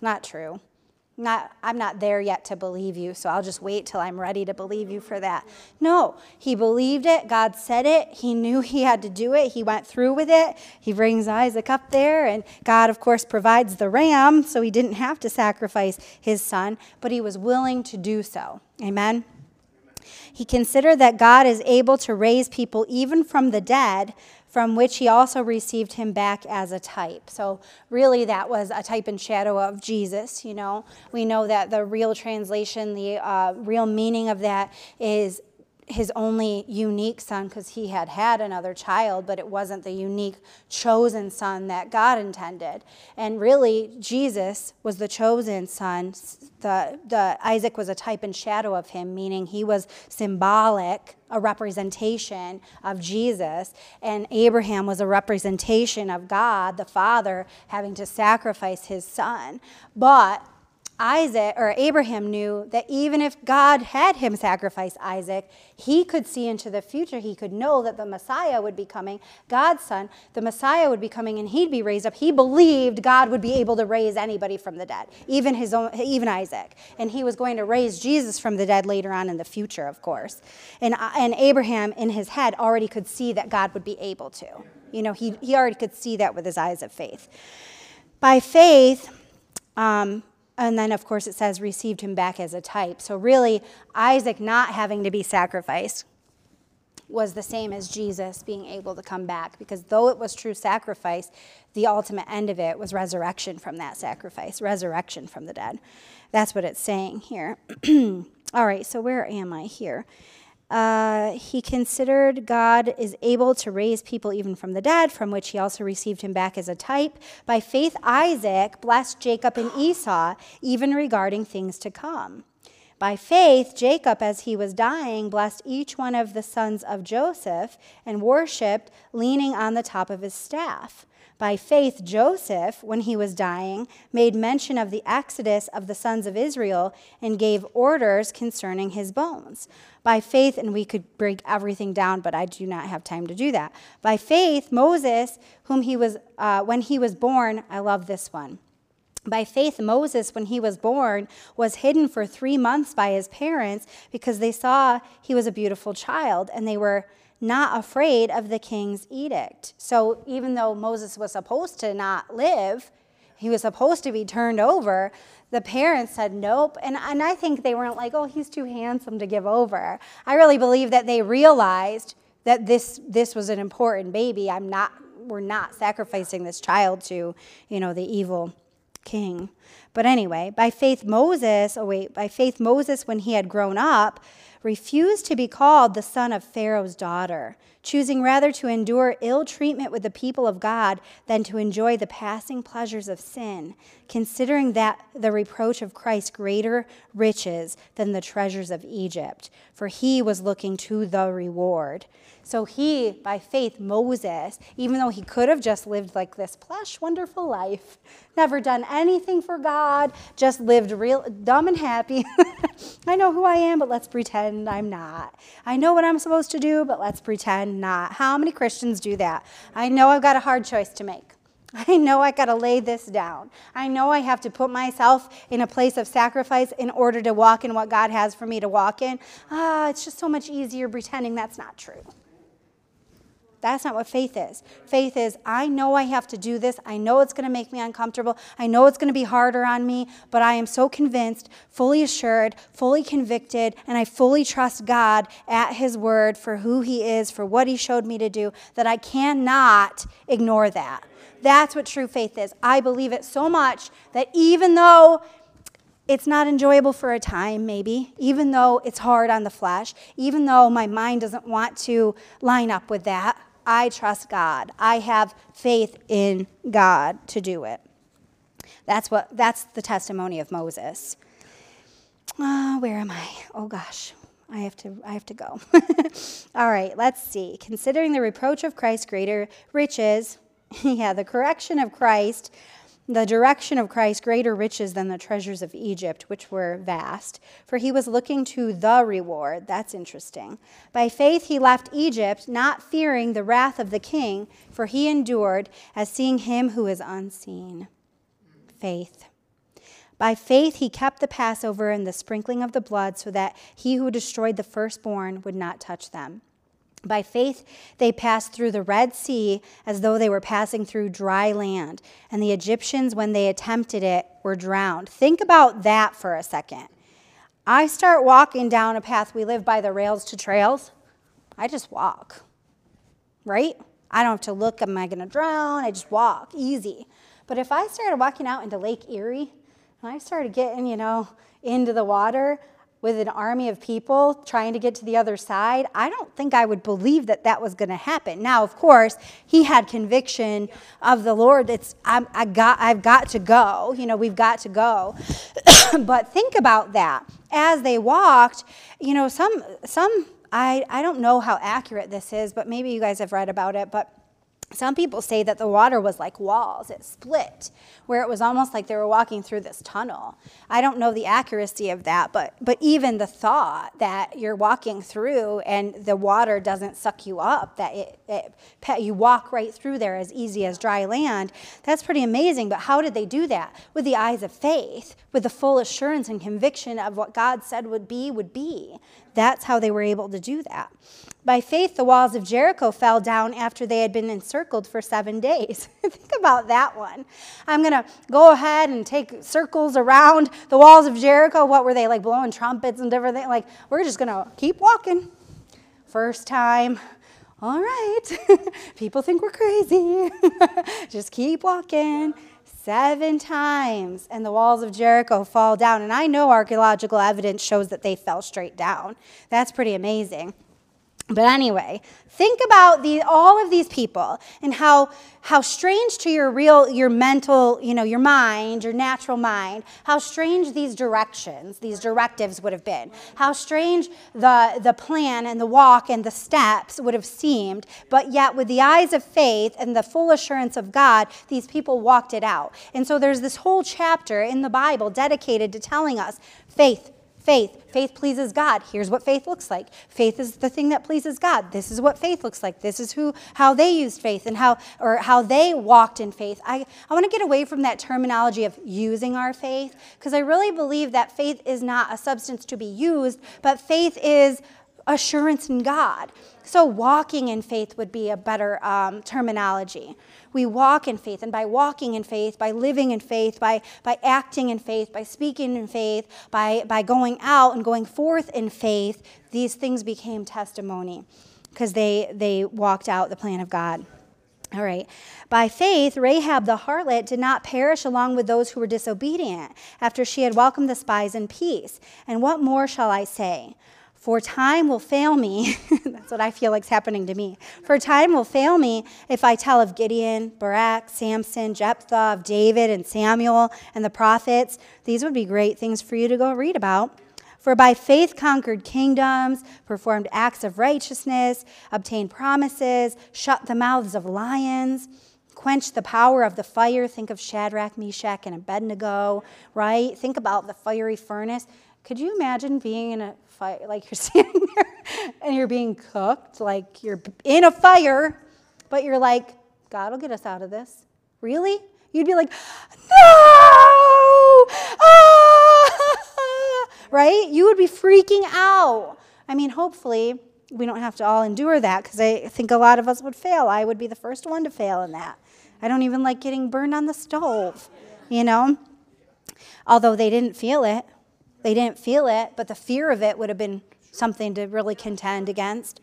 Not true. Not, I'm not there yet to believe you, so I'll just wait till I'm ready to believe you for that. No, he believed it. God said it. He knew he had to do it. He went through with it. He brings Isaac up there, and God, of course, provides the ram, so he didn't have to sacrifice his son, but he was willing to do so. Amen. He considered that God is able to raise people even from the dead, from which he also received him back as a type. So, really, that was a type and shadow of Jesus. You know, we know that the real translation, the uh, real meaning of that is his only unique son because he had had another child, but it wasn't the unique chosen son that God intended. And really, Jesus was the chosen son. The, the Isaac was a type and shadow of him, meaning he was symbolic, a representation of Jesus, and Abraham was a representation of God, the Father, having to sacrifice his son. But Isaac or Abraham knew that even if God had him sacrifice Isaac, he could see into the future. He could know that the Messiah would be coming, God's son, the Messiah would be coming and he'd be raised up. He believed God would be able to raise anybody from the dead, even his own even Isaac. And he was going to raise Jesus from the dead later on in the future, of course. And and Abraham in his head already could see that God would be able to. You know, he he already could see that with his eyes of faith. By faith, um, and then, of course, it says received him back as a type. So, really, Isaac not having to be sacrificed was the same as Jesus being able to come back because though it was true sacrifice, the ultimate end of it was resurrection from that sacrifice, resurrection from the dead. That's what it's saying here. [CLEARS THROAT] All right, so where am I here? Uh, he considered God is able to raise people even from the dead, from which he also received him back as a type. By faith, Isaac blessed Jacob and Esau, even regarding things to come. By faith, Jacob, as he was dying, blessed each one of the sons of Joseph and worshiped, leaning on the top of his staff. By faith, Joseph, when he was dying, made mention of the exodus of the sons of Israel and gave orders concerning his bones. By faith, and we could break everything down, but I do not have time to do that. By faith, Moses, whom he was, uh, when he was born, I love this one. By faith, Moses, when he was born, was hidden for three months by his parents because they saw he was a beautiful child and they were not afraid of the king's edict. So even though Moses was supposed to not live, he was supposed to be turned over, the parents said nope. And, and I think they weren't like, oh, he's too handsome to give over. I really believe that they realized that this, this was an important baby. I'm not, we're not sacrificing this child to, you know, the evil king. But anyway, by faith, Moses, oh wait, by faith, Moses, when he had grown up, refused to be called the son of Pharaoh's daughter, choosing rather to endure ill treatment with the people of God than to enjoy the passing pleasures of sin, considering that the reproach of Christ greater riches than the treasures of Egypt, for he was looking to the reward. So he, by faith, Moses, even though he could have just lived like this plush, wonderful life, never done anything for God, just lived real dumb and happy. [LAUGHS] I know who I am, but let's pretend I'm not. I know what I'm supposed to do, but let's pretend not. How many Christians do that? I know I've got a hard choice to make. [LAUGHS] I know I got to lay this down. I know I have to put myself in a place of sacrifice in order to walk in what God has for me to walk in. Ah, it's just so much easier pretending that's not true. That's not what faith is. Faith is, I know I have to do this. I know it's going to make me uncomfortable. I know it's going to be harder on me, but I am so convinced, fully assured, fully convicted, and I fully trust God at His word for who He is, for what He showed me to do, that I cannot ignore that. That's what true faith is. I believe it so much that even though it's not enjoyable for a time, maybe, even though it's hard on the flesh, even though my mind doesn't want to line up with that, I trust God. I have faith in God to do it. That's what that's the testimony of Moses. Uh, where am I? Oh gosh. I have to I have to go. [LAUGHS] All right, let's see. Considering the reproach of Christ greater riches, [LAUGHS] yeah, the correction of Christ the direction of Christ greater riches than the treasures of Egypt, which were vast, for he was looking to the reward. That's interesting. By faith he left Egypt, not fearing the wrath of the king, for he endured as seeing him who is unseen. Faith. By faith he kept the Passover and the sprinkling of the blood, so that he who destroyed the firstborn would not touch them. By faith, they passed through the Red Sea as though they were passing through dry land, and the Egyptians, when they attempted it, were drowned. Think about that for a second. I start walking down a path. We live by the rails to trails. I just walk, right? I don't have to look, am I going to drown? I just walk, easy. But if I started walking out into Lake Erie, and I started getting, you know, into the water, with an army of people trying to get to the other side, I don't think I would believe that that was going to happen. Now, of course, he had conviction of the Lord. It's I'm, I got I've got to go. You know, we've got to go. [COUGHS] but think about that as they walked. You know, some some I I don't know how accurate this is, but maybe you guys have read about it, but some people say that the water was like walls, it split, where it was almost like they were walking through this tunnel. I don't know the accuracy of that, but, but even the thought that you're walking through and the water doesn't suck you up, that it, it, you walk right through there as easy as dry land, that's pretty amazing. But how did they do that? With the eyes of faith, with the full assurance and conviction of what God said would be, would be. That's how they were able to do that. By faith, the walls of Jericho fell down after they had been encircled for seven days. [LAUGHS] Think about that one. I'm going to go ahead and take circles around the walls of Jericho. What were they like blowing trumpets and things? Like, we're just going to keep walking. First time, all right, [LAUGHS] people think we're crazy. [LAUGHS] just keep walking. Seven times, and the walls of Jericho fall down. And I know archaeological evidence shows that they fell straight down. That's pretty amazing. But anyway, think about the, all of these people and how, how strange to your real, your mental, you know, your mind, your natural mind, how strange these directions, these directives would have been. How strange the, the plan and the walk and the steps would have seemed. But yet, with the eyes of faith and the full assurance of God, these people walked it out. And so there's this whole chapter in the Bible dedicated to telling us faith, faith. Faith pleases God. Here's what faith looks like. Faith is the thing that pleases God. This is what faith looks like. This is who how they used faith and how or how they walked in faith. I, I want to get away from that terminology of using our faith because I really believe that faith is not a substance to be used, but faith is assurance in God. So, walking in faith would be a better um, terminology. We walk in faith, and by walking in faith, by living in faith, by, by acting in faith, by speaking in faith, by, by going out and going forth in faith, these things became testimony because they, they walked out the plan of God. All right. By faith, Rahab the harlot did not perish along with those who were disobedient after she had welcomed the spies in peace. And what more shall I say? For time will fail me. [LAUGHS] That's what I feel like is happening to me. For time will fail me if I tell of Gideon, Barak, Samson, Jephthah, of David and Samuel and the prophets. These would be great things for you to go read about. For by faith conquered kingdoms, performed acts of righteousness, obtained promises, shut the mouths of lions, quenched the power of the fire. Think of Shadrach, Meshach, and Abednego, right? Think about the fiery furnace. Could you imagine being in a fire, like you're [LAUGHS] standing there and you're being cooked, like you're in a fire, but you're like, God will get us out of this. Really? You'd be like, no! [LAUGHS] Ah! Right? You would be freaking out. I mean, hopefully, we don't have to all endure that because I think a lot of us would fail. I would be the first one to fail in that. I don't even like getting burned on the stove, you know? Although they didn't feel it. They didn't feel it, but the fear of it would have been something to really contend against.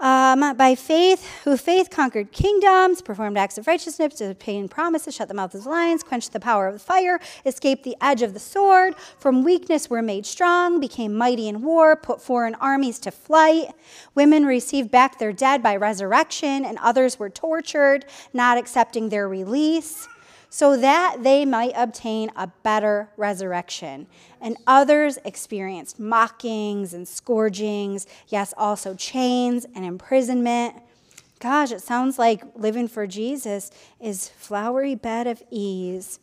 Um, by faith, who faith conquered kingdoms, performed acts of righteousness, obtained promises, shut the mouths of lions, quenched the power of the fire, escaped the edge of the sword, from weakness were made strong, became mighty in war, put foreign armies to flight. Women received back their dead by resurrection, and others were tortured, not accepting their release so that they might obtain a better resurrection. And others experienced mockings and scourgings, yes, also chains and imprisonment. Gosh, it sounds like living for Jesus is flowery bed of ease.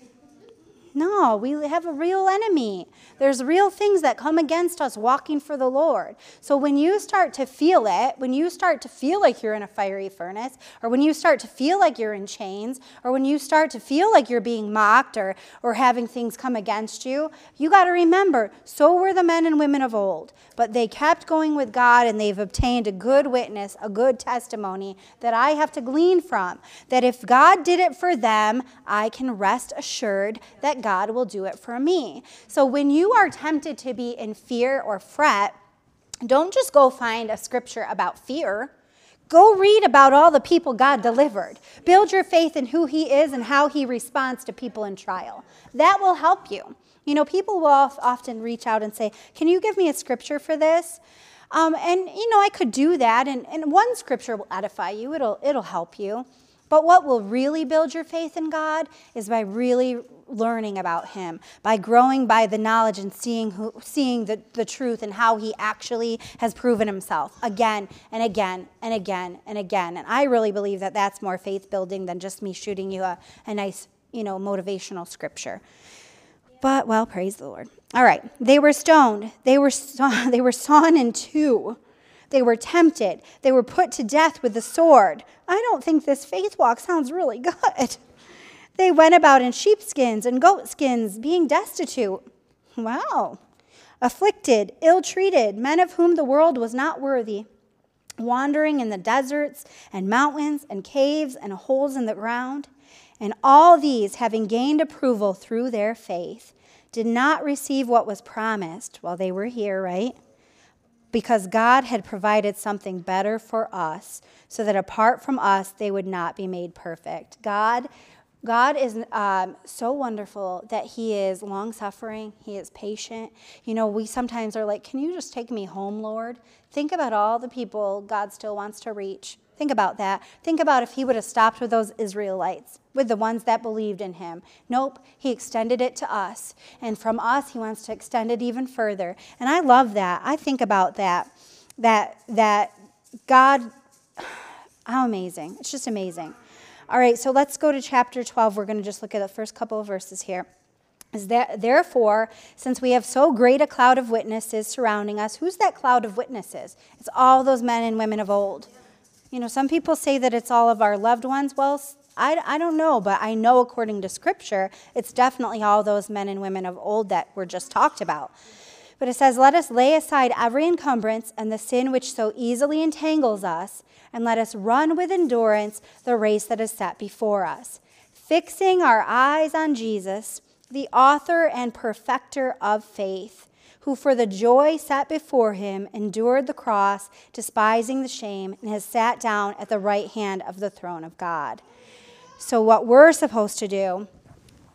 No, we have a real enemy. There's real things that come against us walking for the Lord. So when you start to feel it, when you start to feel like you're in a fiery furnace, or when you start to feel like you're in chains, or when you start to feel like you're being mocked or, or having things come against you, you got to remember so were the men and women of old. But they kept going with God and they've obtained a good witness, a good testimony that I have to glean from. That if God did it for them, I can rest assured that God will do it for me. So when you are tempted to be in fear or fret, don't just go find a scripture about fear. Go read about all the people God delivered. Build your faith in who He is and how He responds to people in trial. That will help you. You know, people will often reach out and say, Can you give me a scripture for this? Um, and, you know, I could do that, and, and one scripture will edify you, it'll, it'll help you. But what will really build your faith in God is by really learning about him, by growing by the knowledge and seeing, who, seeing the, the truth and how he actually has proven himself again and again and again and again. And I really believe that that's more faith building than just me shooting you a, a nice, you know, motivational scripture. But, well, praise the Lord. All right. They were stoned. They were, saw, [LAUGHS] they were sawn in two. They were tempted. They were put to death with the sword. I don't think this faith walk sounds really good. [LAUGHS] They went about in sheepskins and goatskins, being destitute. Wow. Afflicted, ill treated, men of whom the world was not worthy, wandering in the deserts and mountains and caves and holes in the ground. And all these, having gained approval through their faith, did not receive what was promised while they were here, right? Because God had provided something better for us, so that apart from us, they would not be made perfect. God God is um, so wonderful that He is long suffering, He is patient. You know, we sometimes are like, Can you just take me home, Lord? Think about all the people God still wants to reach. Think about that. Think about if He would have stopped with those Israelites, with the ones that believed in Him. Nope, He extended it to us. And from us, He wants to extend it even further. And I love that. I think about that, that, that God, [SIGHS] how amazing. It's just amazing. All right, so let's go to chapter 12. We're going to just look at the first couple of verses here. Is that, therefore, since we have so great a cloud of witnesses surrounding us, who's that cloud of witnesses? It's all those men and women of old. You know, some people say that it's all of our loved ones. Well, I, I don't know, but I know according to Scripture, it's definitely all those men and women of old that were just talked about. But it says, Let us lay aside every encumbrance and the sin which so easily entangles us, and let us run with endurance the race that is set before us, fixing our eyes on Jesus, the author and perfecter of faith, who for the joy set before him endured the cross, despising the shame, and has sat down at the right hand of the throne of God. So, what we're supposed to do,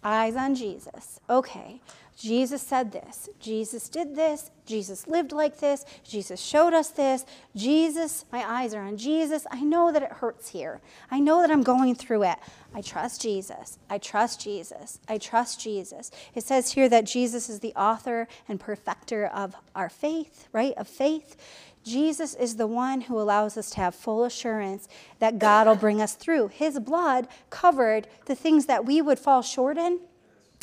eyes on Jesus. Okay. Jesus said this. Jesus did this. Jesus lived like this. Jesus showed us this. Jesus, my eyes are on Jesus. I know that it hurts here. I know that I'm going through it. I trust Jesus. I trust Jesus. I trust Jesus. It says here that Jesus is the author and perfecter of our faith, right? Of faith. Jesus is the one who allows us to have full assurance that God will bring us through. His blood covered the things that we would fall short in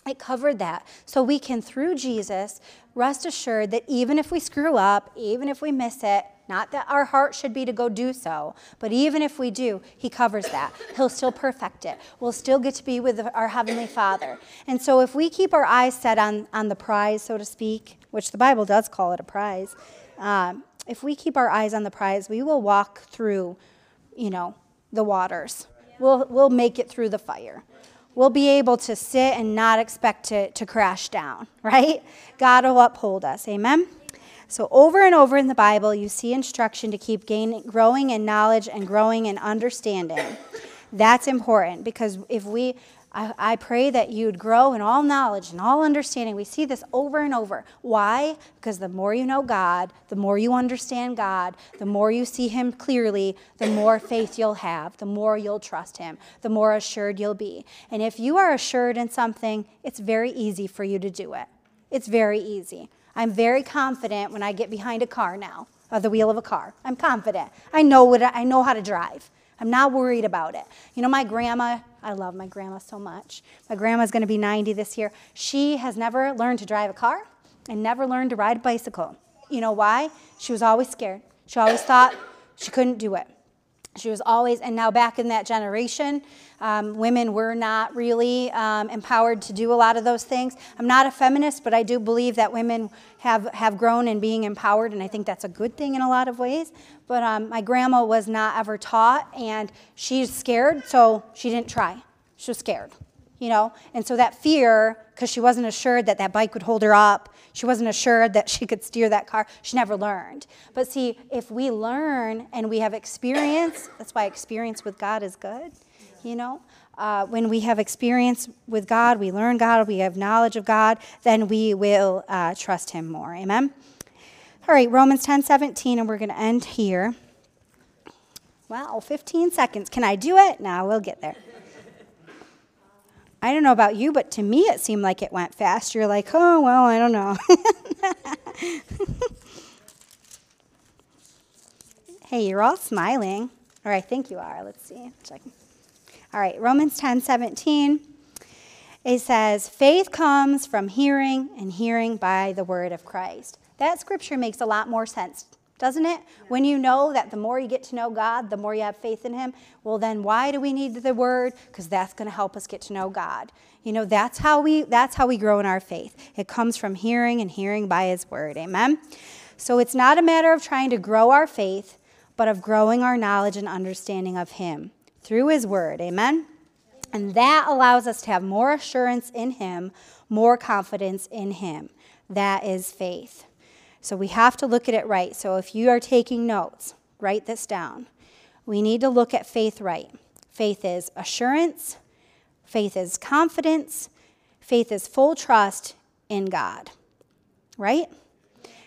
it covered that. So we can, through Jesus, rest assured that even if we screw up, even if we miss it, not that our heart should be to go do so, but even if we do, He covers that. He'll still perfect it. We'll still get to be with our Heavenly Father. And so if we keep our eyes set on, on the prize, so to speak, which the Bible does call it a prize, um, if we keep our eyes on the prize, we will walk through, you know, the waters. We'll, we'll make it through the fire we'll be able to sit and not expect to, to crash down, [LAUGHS] right? God will uphold us. Amen? So, over and over in the Bible, you see instruction to keep gaining, growing in knowledge and growing in understanding. That's important because if we, I, pray that you'd grow in all knowledge and all understanding. We see this over and over. Why? Because the more you know God, the more you understand God, the more you see Him clearly, the more faith you'll have, the more you'll trust Him, the more assured you'll be. And if you are assured in something, it's very easy for you to do it. It's very easy. I'm very confident when I get behind a car now, or the wheel of a car. I'm confident. I know what I know how to drive. I'm not worried about it. You know, my grandma, I love my grandma so much. My grandma's going to be 90 this year. She has never learned to drive a car and never learned to ride a bicycle. You know why? She was always scared. She always thought she couldn't do it. She was always, and now back in that generation, um, women were not really um, empowered to do a lot of those things. I'm not a feminist, but I do believe that women have, have grown in being empowered, and I think that's a good thing in a lot of ways. But um, my grandma was not ever taught, and she's scared, so she didn't try. She was scared you know? And so that fear, because she wasn't assured that that bike would hold her up, she wasn't assured that [LAUGHS] she could steer that car, she never learned. But see, if we learn and we have experience, [COUGHS] that's why experience with God is good, you know? Uh, when we have experience with God, we learn God, we have knowledge of God, then we will uh, trust Him more. Amen? All right, Romans 10 17, and we're going to end here. Wow, 15 seconds. Can I do it? Now we'll get there. I don't know about you, but to me it seemed like it went fast. You're like, oh, well, I don't know. [LAUGHS] hey, you're all smiling. Or I think you are. Let's see. Check. All right, Romans 10 17. It says, faith comes from hearing, and hearing by the word of Christ. That scripture makes a lot more sense doesn't it? When you know that the more you get to know God, the more you have faith in Him, well, then why do we need the Word? Because that's going to help us get to know God. You know, that's how we that's how we grow in our faith. It comes from hearing and hearing by His Word. Amen. So it's not a matter of trying to grow our faith, but of growing our knowledge and understanding of Him through His Word. Amen. And that allows us to have more assurance in Him, more confidence in Him. That is faith. So we have to look at it right. So if you are taking notes, write this down. We need to look at faith right. Faith is assurance, faith is confidence, faith is full trust in God, right?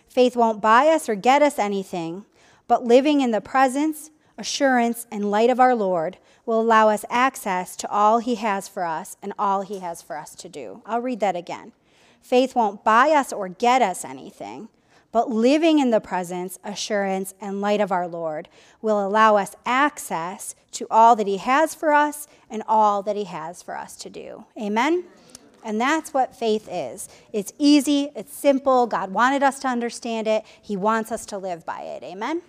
Faith won't buy us or get us anything, but living in the presence, assurance, and light of our Lord will allow us access to all He has for us and all He has for us to do. I'll read that again. Faith won't buy us or get us anything, but living in the presence, assurance, and light of our Lord will allow us access to all that He has for us and all that He has for us to do. Amen? And that's what faith is. It's easy, it's simple. God wanted us to understand it, He wants us to live by it. Amen?